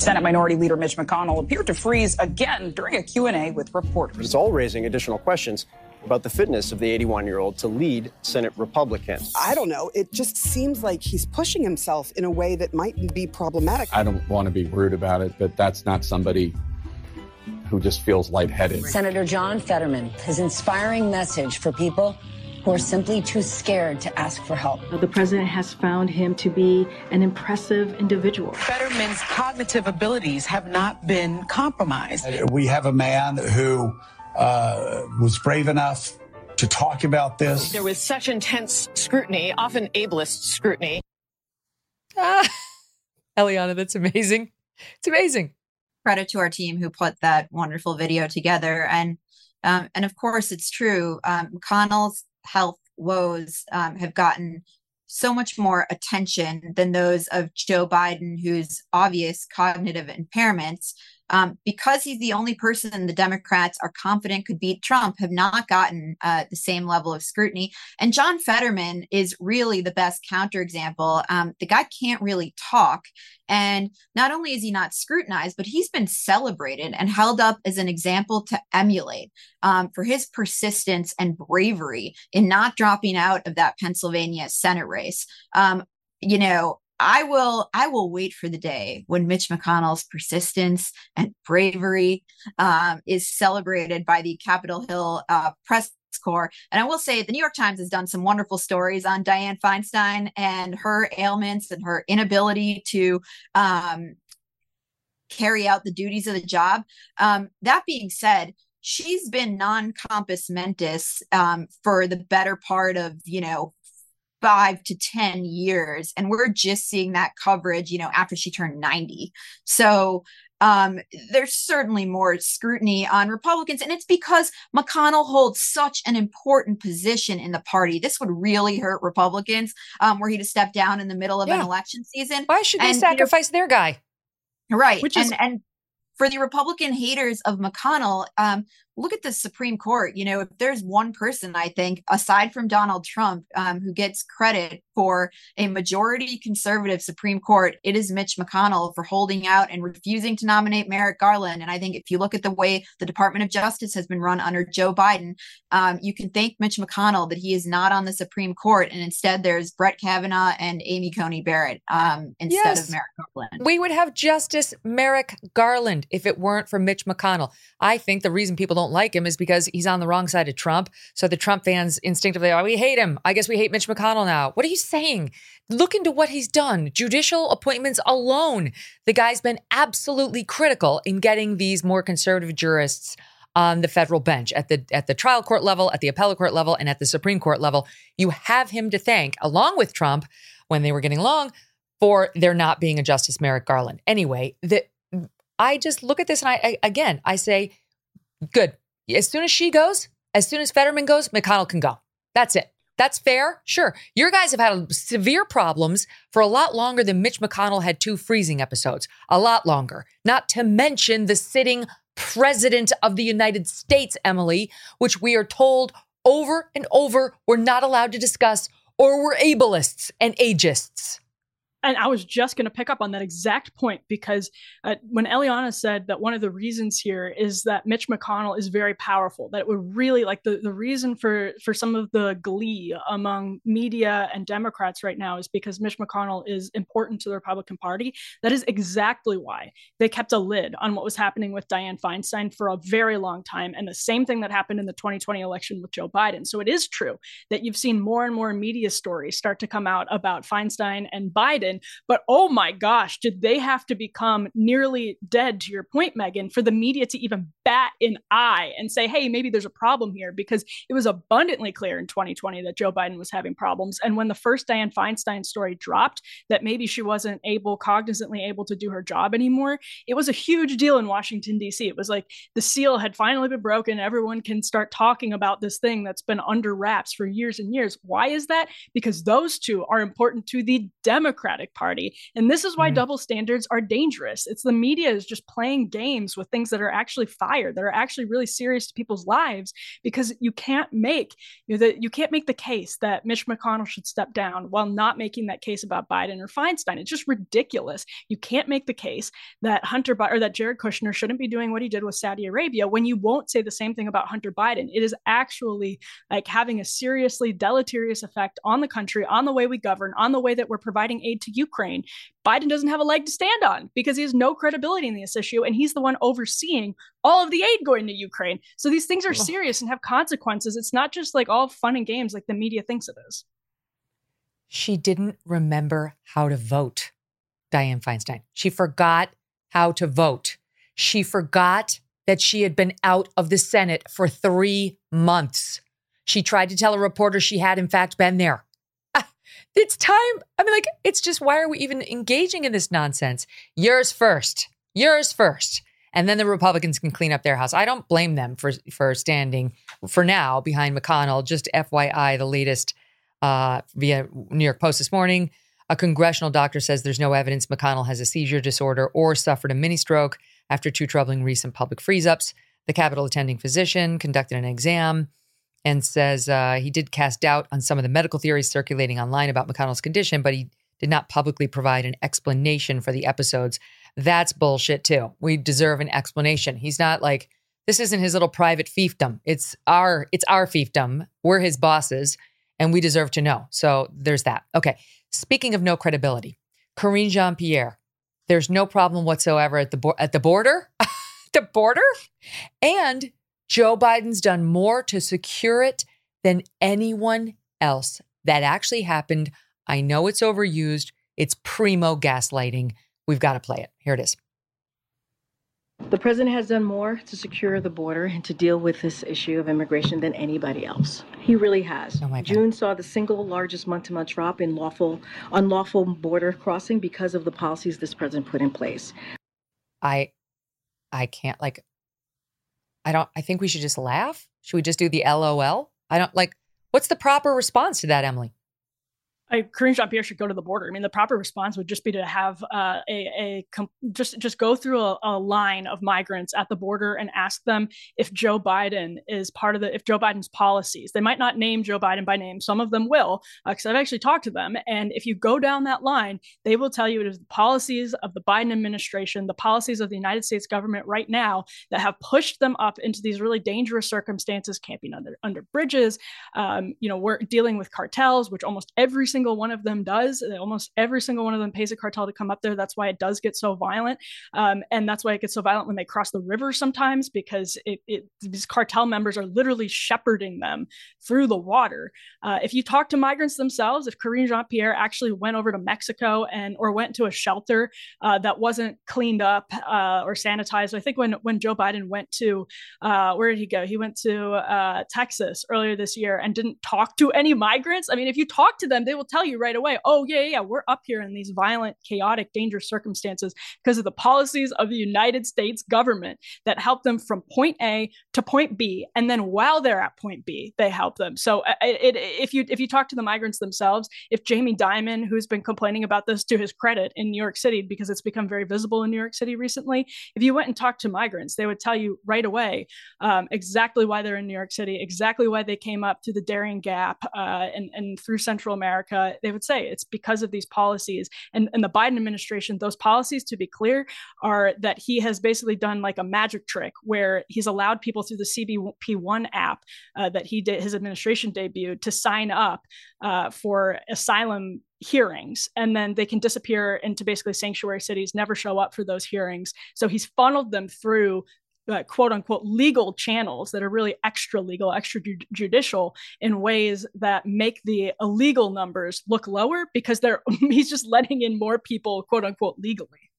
Senate Minority Leader Mitch McConnell appeared to freeze again during a Q&A with reporters. It's all raising additional questions about the fitness of the 81-year-old to lead Senate Republicans. I don't know. It just seems like he's pushing himself in a way that might be problematic. I don't want to be rude about it, but that's not somebody who just feels lightheaded. Senator John Fetterman, his inspiring message for people who are simply too scared to ask for help. The president has found him to be an impressive individual. Fetterman's cognitive abilities have not been compromised. We have a man who uh, was brave enough to talk about this. There was such intense scrutiny, often ableist scrutiny. Ah, Eliana, that's amazing. It's amazing. Credit to our team who put that wonderful video together. And um, and of course, it's true. Um, McConnell's health woes um, have gotten so much more attention than those of Joe Biden, whose obvious cognitive impairments um, because he's the only person the Democrats are confident could beat Trump, have not gotten uh, the same level of scrutiny. And John Fetterman is really the best counterexample. Um, the guy can't really talk. And not only is he not scrutinized, but he's been celebrated and held up as an example to emulate um, for his persistence and bravery in not dropping out of that Pennsylvania Senate race. Um, you know, I will I will wait for the day when Mitch McConnell's persistence and bravery um, is celebrated by the Capitol Hill uh, press corps. And I will say the New York Times has done some wonderful stories on Dianne Feinstein and her ailments and her inability to um, carry out the duties of the job. Um, that being said, she's been non compos mentis um, for the better part of you know five to 10 years. And we're just seeing that coverage, you know, after she turned 90. So um, there's certainly more scrutiny on Republicans, and it's because McConnell holds such an important position in the party. This would really hurt Republicans um, were he to step down in the middle of yeah. an election season. Why should they and, sacrifice you know, their guy? Right. Which is- and, and for the Republican haters of McConnell, um, look at the Supreme Court. You know, if there's one person, I think, aside from Donald Trump, um, who gets credit for a majority conservative Supreme Court, it is Mitch McConnell for holding out and refusing to nominate Merrick Garland. And I think if you look at the way the Department of Justice has been run under Joe Biden, um, you can thank Mitch McConnell that he is not on the Supreme Court. And instead, there's Brett Kavanaugh and Amy Coney Barrett um, instead yes. of Merrick Garland. We would have Justice Merrick Garland if it weren't for Mitch McConnell. I think the reason people don't don't like him is because he's on the wrong side of Trump. So the Trump fans instinctively, oh, we hate him. I guess we hate Mitch McConnell now. What are you saying? Look into what he's done. Judicial appointments alone. The guy's been absolutely critical in getting these more conservative jurists on the federal bench at the at the trial court level, at the appellate court level, and at the Supreme Court level. You have him to thank, along with Trump, when they were getting along, for there not being a Justice Merrick Garland. Anyway, the I just look at this and I, I again I say Good. As soon as she goes, as soon as Fetterman goes, McConnell can go. That's it. That's fair. Sure. Your guys have had severe problems for a lot longer than Mitch McConnell had two freezing episodes. A lot longer. Not to mention the sitting president of the United States, Emily, which we are told over and over we're not allowed to discuss or we're ableists and ageists and I was just going to pick up on that exact point because uh, when Eliana said that one of the reasons here is that Mitch McConnell is very powerful, that it would really like the, the reason for for some of the glee among media and Democrats right now is because Mitch McConnell is important to the Republican Party. That is exactly why they kept a lid on what was happening with Dianne Feinstein for a very long time, and the same thing that happened in the 2020 election with Joe Biden. So it is true that you've seen more and more media stories start to come out about Feinstein and Biden But oh my gosh, did they have to become nearly dead to your point, Megyn, for the media to even bat an eye and say, hey, maybe there's a problem here? Because it was abundantly clear in 2020 that Joe Biden was having problems. And when the first Dianne Feinstein story dropped, that maybe she wasn't able, cognizantly able to do her job anymore, it was a huge deal in Washington, D.C. It was like the seal had finally been broken. Everyone can start talking about this thing that's been under wraps for years and years. Why is that? Because those two are important to the Democratic Party. And this is why mm-hmm. double standards are dangerous. It's the media is just playing games with things that are actually fire, that are actually really serious to people's lives, because you can't make you know, the, you can't make the case that Mitch McConnell should step down while not making that case about Biden or Feinstein. It's just ridiculous. You can't make the case that Hunter Biden or that Jared Kushner shouldn't be doing what he did with Saudi Arabia when you won't say the same thing about Hunter Biden. It is actually like having a seriously deleterious effect on the country, on the way we govern, on the way that we're providing aid to Ukraine. Biden doesn't have a leg to stand on because he has no credibility in this issue and he's the one overseeing all of the aid going to Ukraine. So these things are serious and have consequences. It's not just like all fun and games like the media thinks it is. She didn't remember how to vote, Dianne Feinstein. She forgot how to vote. She forgot that she had been out of the Senate for three months. She tried to tell a reporter she had, in fact, been there. It's time. I mean, like, it's just why are we even engaging in this nonsense? Yours first. Yours first. And then the Republicans can clean up their house. I don't blame them for for standing for now behind McConnell. Just FYI, the latest uh, via New York Post this morning. A congressional doctor says there's no evidence McConnell has a seizure disorder or suffered a mini stroke after two troubling recent public freeze ups. The Capitol attending physician conducted an exam and says uh, he did cast doubt on some of the medical theories circulating online about McConnell's condition, but he did not publicly provide an explanation for the episodes. That's bullshit too. We deserve an explanation. He's not like this isn't his little private fiefdom. It's our it's our fiefdom. We're his bosses and we deserve to know. So there's that. Okay. Speaking of no credibility, Karine Jean Pierre, there's no problem whatsoever at the bo- at the border, the border, and Joe Biden's done more to secure it than anyone else. That actually happened. I know it's overused. It's primo gaslighting. We've got to play it. Here it is. The president has done more to secure the border and to deal with this issue of immigration than anybody else. He really has. Oh June saw the single largest month-to-month drop in lawful unlawful border crossing because of the policies this president put in place. I I can't like I don't I think we should just laugh. Should we just do the LOL? I don't like what's the proper response to that, Emily? I, Karine Jean Pierre should go to the border. I mean, the proper response would just be to have uh, a, a just just go through a, a, line of migrants at the border and ask them if Joe Biden is part of the if Joe Biden's policies. They might not name Joe Biden by name. Some of them will, because uh, I've actually talked to them. And if you go down that line, they will tell you it is the policies of the Biden administration, the policies of the United States government right now that have pushed them up into these really dangerous circumstances, camping under under bridges. Um, you know, we're dealing with cartels, which almost every single single one of them does. Almost every single one of them pays a cartel to come up there. That's why it does get so violent. Um, and that's why it gets so violent when they cross the river sometimes, because it, it these cartel members are literally shepherding them through the water. Uh, if you talk to migrants themselves, if Karine Jean Pierre actually went over to Mexico and or went to a shelter uh, that wasn't cleaned up uh, or sanitized, I think when when Joe Biden went to uh, where did he go? He went to uh, Texas earlier this year and didn't talk to any migrants. I mean, if you talk to them, they will tell you right away, oh, yeah, yeah, we're up here in these violent, chaotic, dangerous circumstances because of the policies of the United States government that help them from point A to point B. And then while they're at point B, they help them. So uh, it, it, if you if you talk to the migrants themselves, if Jamie Dimon, who's been complaining about this to his credit in New York City, because it's become very visible in New York City recently, if you went and talked to migrants, they would tell you right away um, exactly why they're in New York City, exactly why they came up through the Darien Gap uh, and, and through Central America they would say it's because of these policies. And, and the Biden administration, those policies, to be clear, are that he has basically done like a magic trick where he's allowed people through the CBP1 app uh, that he did, his administration debuted, to sign up uh, for asylum hearings and then they can disappear into basically sanctuary cities never show up for those hearings so he's funneled them through uh, quote unquote legal channels that are really extra legal, extra ju- judicial in ways that make the illegal numbers look lower because they're he's just letting in more people quote unquote legally.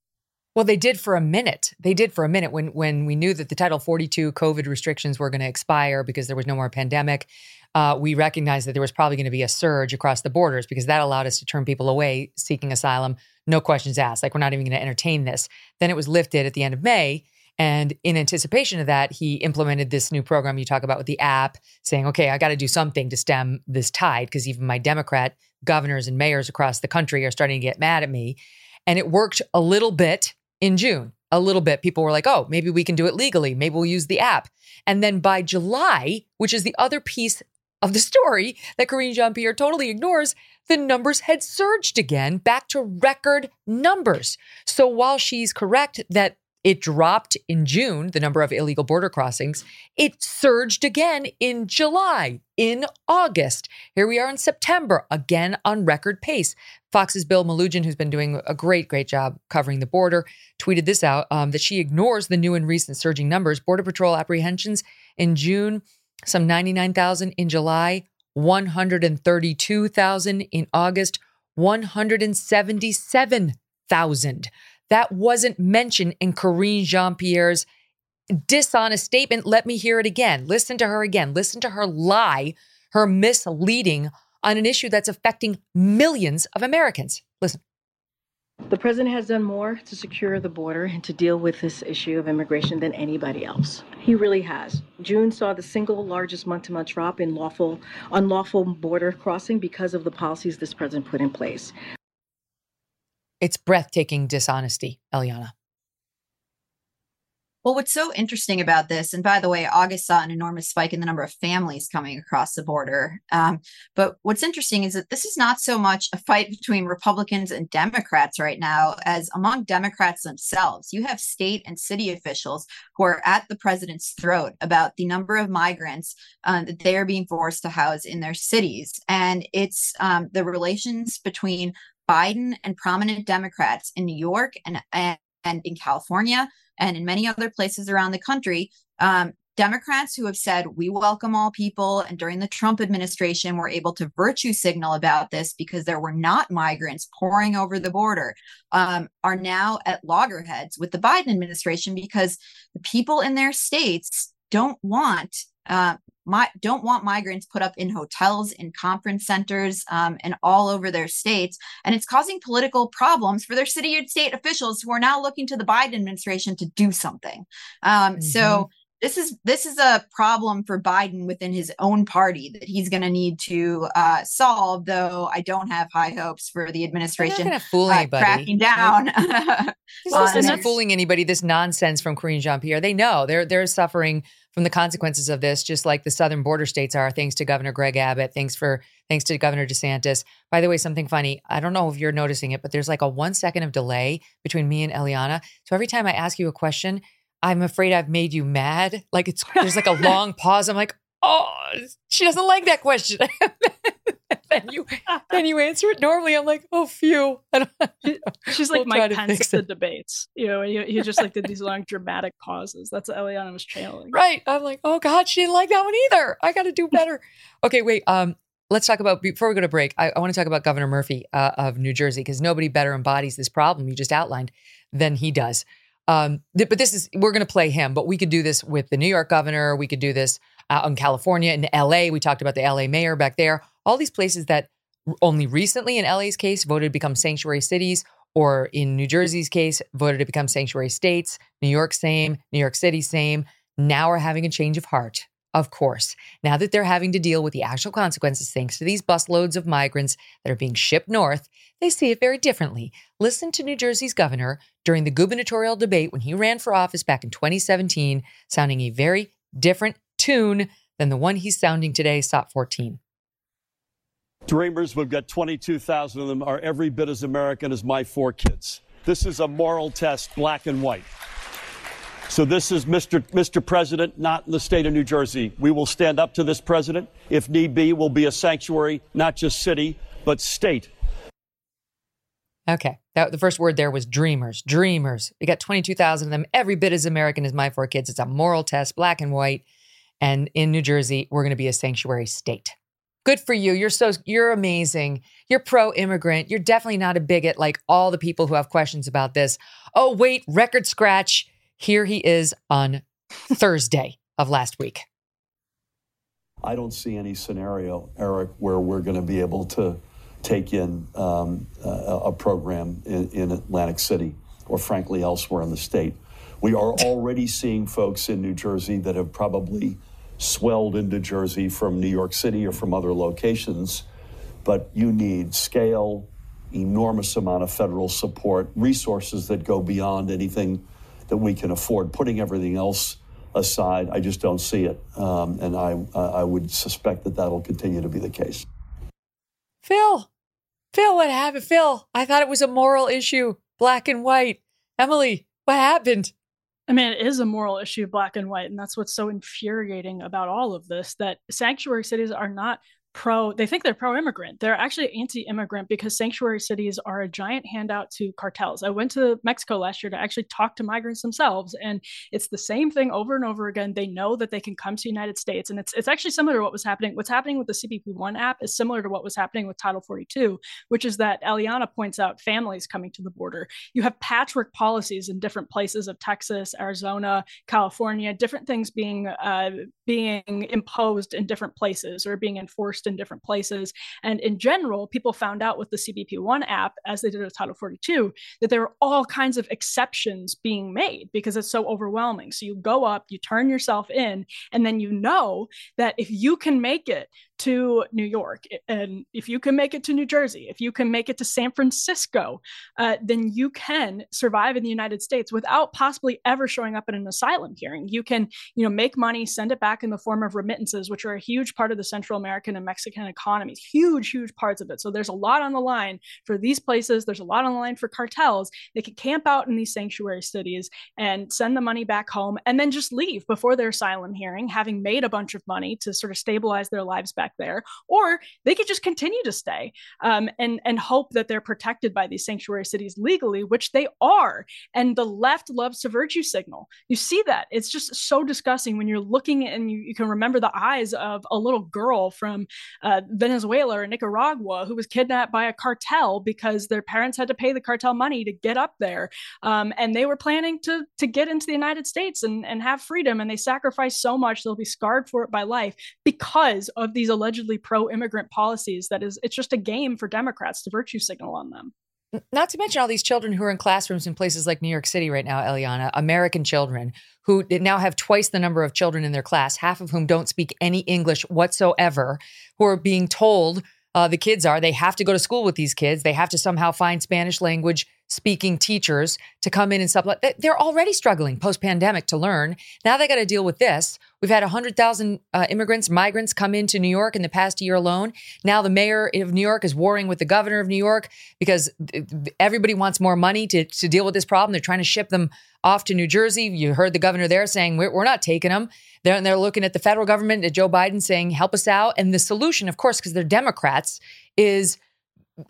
Well, they did for a minute. They did for a minute when when we knew that the Title 42 COVID restrictions were going to expire because there was no more pandemic. Uh, we recognized that there was probably going to be a surge across the borders because that allowed us to turn people away seeking asylum, no questions asked. Like we're not even going to entertain this. Then it was lifted at the end of May, and in anticipation of that, he implemented this new program you talk about with the app, saying, okay, I got to do something to stem this tide because even my Democrat governors and mayors across the country are starting to get mad at me. And it worked a little bit in June, a little bit. People were like, oh, maybe we can do it legally. Maybe we'll use the app. And then by July, which is the other piece of the story that Karine Jean Pierre totally ignores, the numbers had surged again back to record numbers. So while she's correct that it dropped in June, the number of illegal border crossings. It surged again in July, in August. Here we are in September, again on record pace. Fox's Bill Melugin, who's been doing a great, great job covering the border, tweeted this out um, that she ignores the new and recent surging numbers. Border Patrol apprehensions in June, some 99,000 in July, 132,000 in August, 177,000 that wasn't mentioned in Karine Jean Pierre's dishonest statement. Let me hear it again. Listen to her again. Listen to her lie, her misleading on an issue that's affecting millions of Americans. Listen. The president has done more to secure the border and to deal with this issue of immigration than anybody else. He really has. June saw the single largest month-to-month drop in lawful unlawful border crossing because of the policies this president put in place. It's breathtaking dishonesty, Eliana. Well, what's so interesting about this, and by the way, August saw an enormous spike in the number of families coming across the border. Um, but what's interesting is that this is not so much a fight between Republicans and Democrats right now as among Democrats themselves. You have state and city officials who are at the president's throat about the number of migrants uh, that they are being forced to house in their cities. And it's um, the relations between Biden and prominent Democrats in New York and, and, and in California and in many other places around the country, um, Democrats who have said we welcome all people, and during the Trump administration were able to virtue signal about this because there were not migrants pouring over the border, um, are now at loggerheads with the Biden administration because the people in their states don't want uh, my, don't want migrants put up in hotels, in conference centers, um, and all over their states. And it's causing political problems for their city and state officials who are now looking to the Biden administration to do something. Um, mm-hmm. So this is this is a problem for Biden within his own party that he's going to need to uh, solve. Though I don't have high hopes for the administration not fool uh, cracking down. this isn't fooling anybody. This nonsense from Karine Jean Pierre. They know they're they're suffering from the consequences of this, just like the southern border states are. Thanks to Governor Greg Abbott. Thanks for thanks to Governor DeSantis. By the way, something funny. I don't know if you're noticing it, but there's like a one second of delay between me and Eliana. So every time I ask you a question I'm afraid I've made you mad. Like it's there's like a long pause. I'm like, oh, she doesn't like that question. then you then you answer it normally. I'm like, oh, phew. She's like we'll Mike Pence the debates. You know, he, he just like did these long dramatic pauses. That's what Eliana was channeling. Right. I'm like, oh God, she didn't like that one either. I got to do better. okay, wait. Um, let's talk about before we go to break. I, I want to talk about Governor Murphy uh, of New Jersey because nobody better embodies this problem you just outlined than he does. Um, th- but this is we're going to play him, but we could do this with the New York governor. We could do this out in California, in LA. We talked about the LA mayor back there. All these places that only recently, in LA's case, voted to become sanctuary cities, or in New Jersey's case, voted to become sanctuary states. New York, same. New York City, same. Now we're having a change of heart. Of course, now that they're having to deal with the actual consequences thanks to these busloads of migrants that are being shipped north, they see it very differently. Listen to New Jersey's governor during the gubernatorial debate when he ran for office back in 2017, sounding a very different tune than the one he's sounding today, SOT 14. Dreamers, we've got 22,000 of them, are every bit as American as my four kids. This is a moral test, black and white. So this is Mr. Mr. President, not in the state of New Jersey. We will stand up to this president. If need be, we'll be a sanctuary, not just city, but state. Okay. That, the first word there was dreamers. Dreamers. We got 22,000 of them, every bit as American as my four kids. It's a moral test, black and white. And in New Jersey, we're going to be a sanctuary state. Good for you. You're so you're amazing. You're pro-immigrant. You're definitely not a bigot like all the people who have questions about this. Oh, wait, record scratch. Here he is on Thursday of last week. I don't see any scenario, Eric, where we're going to be able to take in um, a, a, program in, in Atlantic City or, frankly, elsewhere in the state. We are already seeing folks in New Jersey that have probably swelled into Jersey from New York City or from other locations, but you need scale, enormous amount of federal support, resources that go beyond anything that we can afford. Putting everything else aside, I just don't see it, um, and I I would suspect that that'll continue to be the case. Phil, Phil, what happened? Phil, I thought it was a moral issue, black and white. Emily, what happened? I mean, it is a moral issue, black and white. And that's what's so infuriating about all of this that sanctuary cities are not pro they think they're pro immigrant they're actually anti immigrant because sanctuary cities are a giant handout to cartels. I went to mexico last year to actually talk to migrants themselves and it's the same thing over and over again. They know that they can come to the united states and it's it's actually similar to what was happening what's happening with the cbp1 app is similar to what was happening with title 42 which is that eliana points out families coming to the border. You have patchwork policies in different places of texas arizona california different things being uh, being imposed in different places or being enforced in different places. And in general, people found out with the CBP1 app, as they did with Title 42, that there are all kinds of exceptions being made because it's so overwhelming. So you go up, you turn yourself in, and then you know that if you can make it to New York, and if you can make it to New Jersey, if you can make it to San Francisco, uh, then you can survive in the United States without possibly ever showing up in an asylum hearing. You can, you know, make money, send it back in the form of remittances, which are a huge part of the Central American and Mexican economies, huge, huge parts of it. So there's a lot on the line for these places. There's a lot on the line for cartels. They can camp out in these sanctuary cities and send the money back home and then just leave before their asylum hearing, having made a bunch of money to sort of stabilize their lives back there, or they could just continue to stay um, and and hope that they're protected by these sanctuary cities legally, which they are. And the left loves to virtue signal. You see that it's just so disgusting when you're looking and you, you can remember the eyes of a little girl from uh, Venezuela or Nicaragua who was kidnapped by a cartel because their parents had to pay the cartel money to get up there, um, and they were planning to to get into the United States and and have freedom, and they sacrificed so much they'll be scarred for it by life because of these allegedly pro-immigrant policies. That is, it's just a game for Democrats to virtue signal on them. Not to mention all these children who are in classrooms in places like New York City right now, Eliana, American children who now have twice the number of children in their class, half of whom don't speak any English whatsoever, who are being told uh, the kids are they have to go to school with these kids. They have to somehow find Spanish language speaking teachers to come in and supplement. They're already struggling post pandemic to learn. Now they got to deal with this. We've had 100,000 uh, immigrants, migrants come into New York in the past year alone. Now the mayor of New York is warring with the governor of New York because everybody wants more money to, to deal with this problem. They're trying to ship them off to New Jersey. You heard the governor there saying, we're, we're not taking them. They're, they're looking at the federal government, at Joe Biden saying, help us out. And the solution, of course, because they're Democrats, is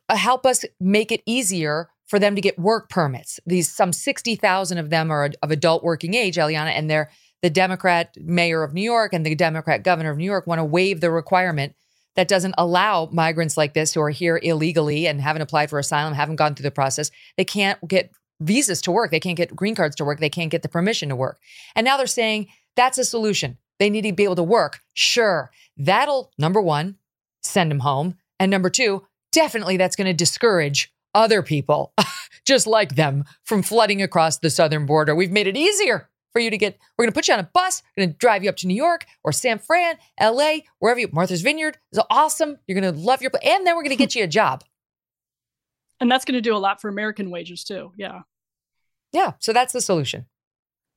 uh, help us make it easier for them to get work permits. These some 60,000 of them are of adult working age, Eliana, and they're the Democrat mayor of New York and the Democrat governor of New York want to waive the requirement that doesn't allow migrants like this who are here illegally and haven't applied for asylum, haven't gone through the process. They can't get visas to work. They can't get green cards to work. They can't get the permission to work. And now they're saying that's a solution. They need to be able to work. Sure. That'll, number one, send them home. And number two, definitely that's going to discourage other people just like them from flooding across the southern border. We've made it easier for you to get. We're going to put you on a bus. We're going to drive you up to New York or San Fran, LA, wherever you. Martha's Vineyard is awesome. You're going to love your and then we're going to get you a job. And that's going to do a lot for American wages too. Yeah. Yeah. So that's the solution.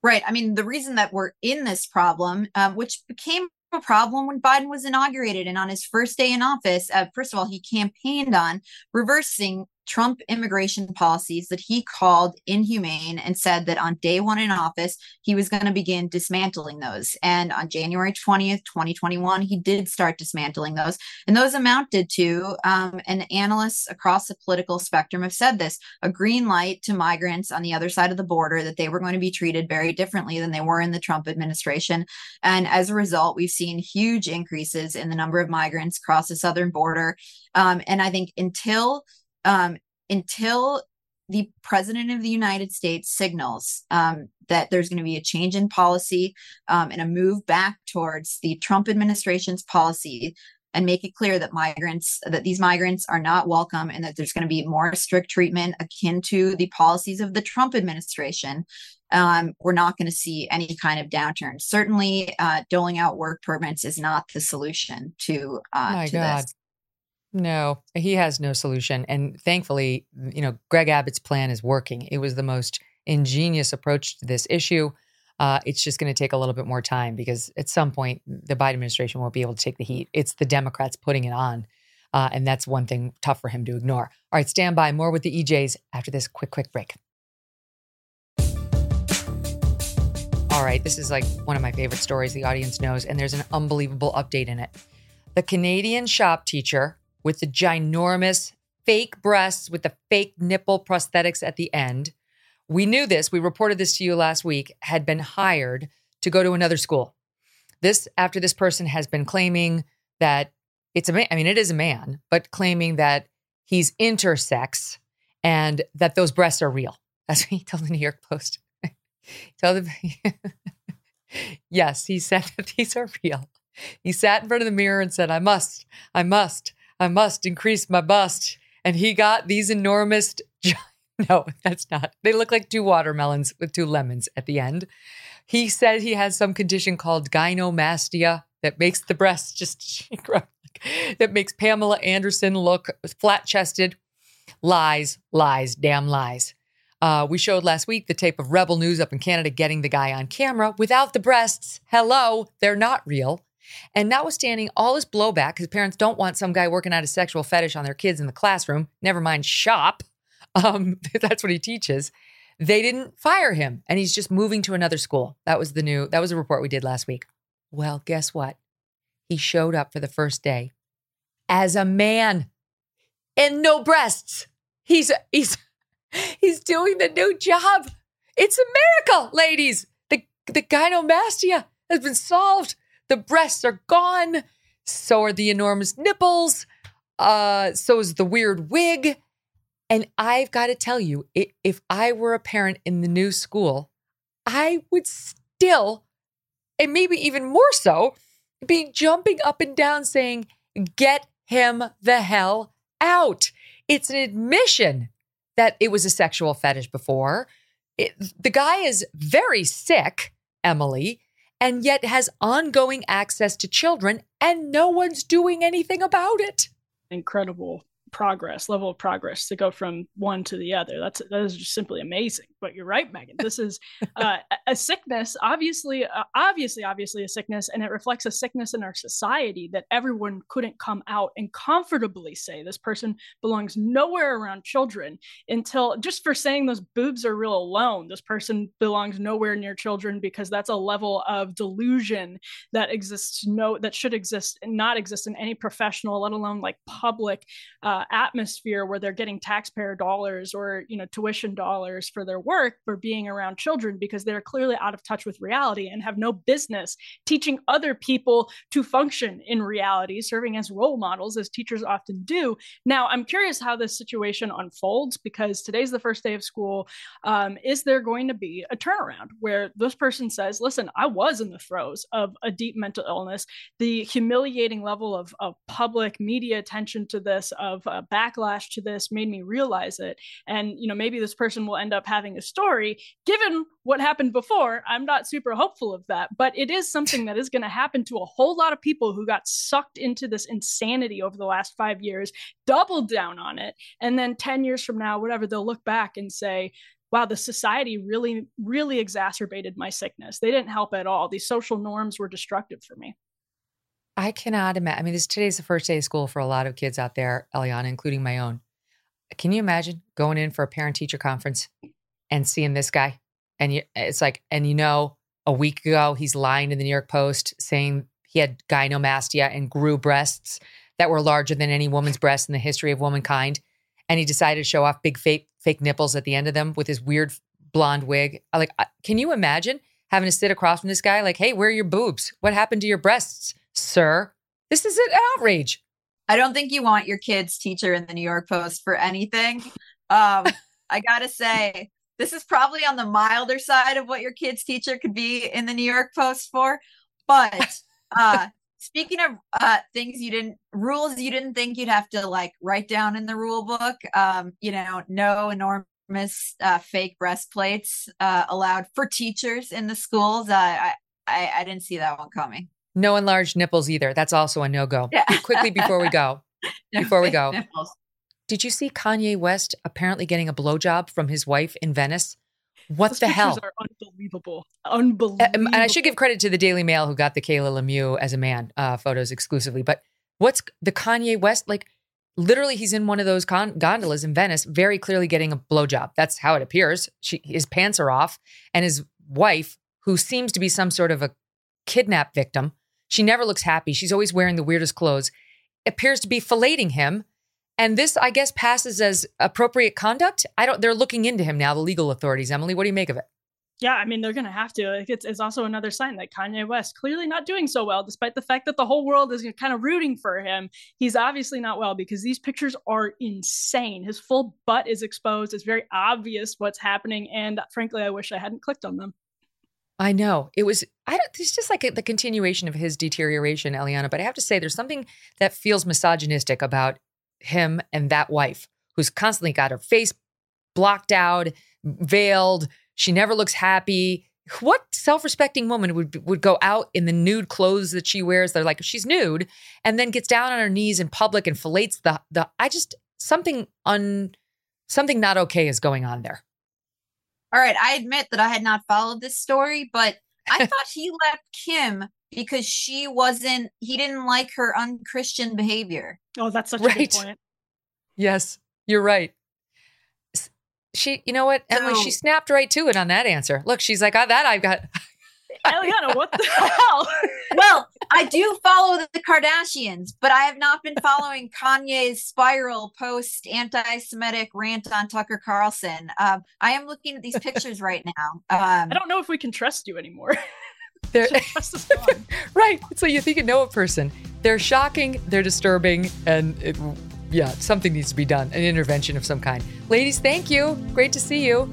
Right. I mean, the reason that we're in this problem, um, which became a problem when Biden was inaugurated and on his first day in office, uh, first of all, he campaigned on reversing Trump immigration policies that he called inhumane and said that on day one in office, he was going to begin dismantling those. And on January 20th, 2021, he did start dismantling those. And those amounted to, um, and analysts across the political spectrum have said this a green light to migrants on the other side of the border, that they were going to be treated very differently than they were in the Trump administration. And as a result, we've seen huge increases in the number of migrants across the southern border. Um, and I think until um, until the president of the United States signals um, that there's going to be a change in policy um, and a move back towards the Trump administration's policy and make it clear that migrants that these migrants are not welcome and that there's going to be more strict treatment akin to the policies of the Trump administration um, we're not going to see any kind of downturn. Certainly, uh, doling out work permits is not the solution to, uh, My to God. this. No, he has no solution. And thankfully, you know, Greg Abbott's plan is working. It was the most ingenious approach to this issue. Uh, it's just going to take a little bit more time because at some point, the Biden administration won't be able to take the heat. It's the Democrats putting it on. Uh, and that's one thing tough for him to ignore. All right, stand by. More with the EJs after this quick, quick break. All right, this is like one of my favorite stories the audience knows, and there's an unbelievable update in it. The Canadian shop teacher with the ginormous fake breasts with the fake nipple prosthetics at the end. We knew this, we reported this to you last week, had been hired to go to another school. This after this person has been claiming that it's a man, I mean, it is a man, but claiming that he's intersex and that those breasts are real. That's what he told the New York Post. Tell the yes, he said that these are real. He sat in front of the mirror and said, I must, I must, I must increase my bust. And he got these enormous, no, that's not. They look like two watermelons with two lemons at the end. He said he has some condition called gynomastia that makes the breasts just that makes Pamela Anderson look flat chested. Lies, lies, damn lies. Uh, we showed last week the tape of Rebel News up in Canada getting the guy on camera without the breasts. Hello, they're not real. And notwithstanding all this blowback, because parents don't want some guy working out a sexual fetish on their kids in the classroom, never mind shop, um, that's what he teaches. They didn't fire him, and he's just moving to another school. That was the new. That was a report we did last week. Well, guess what? He showed up for the first day as a man and no breasts. He's he's he's doing the new job. It's a miracle, ladies. The the gynomastia has been solved. The breasts are gone. So are the enormous nipples. Uh, so is the weird wig. And I've got to tell you, if I were a parent in the new school, I would still, and maybe even more so, be jumping up and down saying, Get him the hell out. It's an admission that it was a sexual fetish before. It, the guy is very sick, Emily, and yet has ongoing access to children, and no one's doing anything about it. incredible progress level of progress to go from one to the other. That's that is just simply amazing. But you're right Megyn. This is uh, a- sickness obviously uh, obviously obviously a sickness and it reflects a sickness in our society that everyone couldn't come out and comfortably say this person belongs nowhere around children until just for saying those boobs are real alone this person belongs nowhere near children because that's a level of delusion that exists no that should exist and not exist in any professional let alone like public uh, atmosphere where they're getting taxpayer dollars or you know tuition dollars for their work for being around children because they're clearly out of touch with reality and have no business teaching other people to function in reality serving as role models as teachers often do. Now i'm curious how this situation unfolds because today's the first day of school. Um, is there going to be a turnaround where this person says listen i was in the throes of a deep mental illness. The humiliating level of, of public media attention to this of uh, backlash to this made me realize it and you know maybe this person will end up having a story given what happened before i'm not super hopeful of that but it is something that is going to happen to a whole lot of people who got sucked into this insanity over the last five years doubled down on it and then 10 years from now whatever they'll look back and say wow, the society really, really exacerbated my sickness. They didn't help at all. These social norms were destructive for me. I cannot imagine. I mean, this today's the first day of school for a lot of kids out there, Eliana, including my own. can you imagine going in for a parent teacher conference and seeing this guy? And you, it's like, and you know, a week ago, he's lying in the New York Post saying he had gynomastia and grew breasts that were larger than any woman's breasts in the history of womankind. And he decided to show off big fake fake nipples at the end of them with his weird blonde wig. Like, can you imagine having to sit across from this guy? Like, hey, where are your boobs? What happened to your breasts, sir? This is an outrage. I don't think you want your kid's teacher in the New York Post for anything. Um, I gotta say, this is probably on the milder side of what your kid's teacher could be in the New York Post for. But uh, speaking of uh, things you didn't rules you didn't think you'd have to like write down in the rule book, um, you know, no enormous uh, fake breastplates uh, allowed for teachers in the schools. Uh, I, I I didn't see that one coming. No enlarged nipples either. That's also a no go. Yeah. Quickly before we go, before we go, nipples. did you see Kanye West apparently getting a blowjob from his wife in Venice? What Those the hell? Are unbelievable. Unbelievable. Um, and I should give credit to the Daily Mail who got the Kayla Lemieux as a man uh, photos exclusively. But what's the Kanye West like? Literally, he's in one of those con- gondolas in Venice, very clearly getting a blowjob. That's how it appears. She, his pants are off, and his wife, who seems to be some sort of a kidnap victim, she never looks happy. She's always wearing the weirdest clothes. Appears to be filleting him, and this, I guess, passes as appropriate conduct. I don't. They're looking into him now. The legal authorities. Emily, what do you make of it? Yeah, I mean they're gonna have to. Like, it's, it's also another sign that Kanye West clearly not doing so well, despite the fact that the whole world is kind of rooting for him. He's obviously not well because these pictures are insane. His full butt is exposed. It's very obvious what's happening, and frankly, I wish I hadn't clicked on them. I know it was. I don't. It's just like the continuation of his deterioration, Eliana. But I have to say, there's something that feels misogynistic about him and that wife, who's constantly got her face blocked out, veiled. She never looks happy. What self-respecting woman would would go out in the nude clothes that she wears? They're like she's nude, and then gets down on her knees in public and fillets the the. I just something un something not okay is going on there. All right, I admit that I had not followed this story, but I thought he left Kim because she wasn't he didn't like her unchristian behavior. Oh, that's such a Right. good point. Yes, you're right. She, you know what, Emily, she snapped right to it on that answer. Look, she's like, oh, that I've got. Eliana, what the hell? well, I do follow the Kardashians, but I have not been following Kanye's spiral post anti-Semitic rant on Tucker Carlson. Um, I am looking at these pictures right now. Um, I don't know if we can trust you anymore. They're, trust is gone. right. So you think you know a person. They're shocking, they're disturbing, and it, yeah, something needs to be done, an intervention of some kind. Ladies, thank you. Great to see you.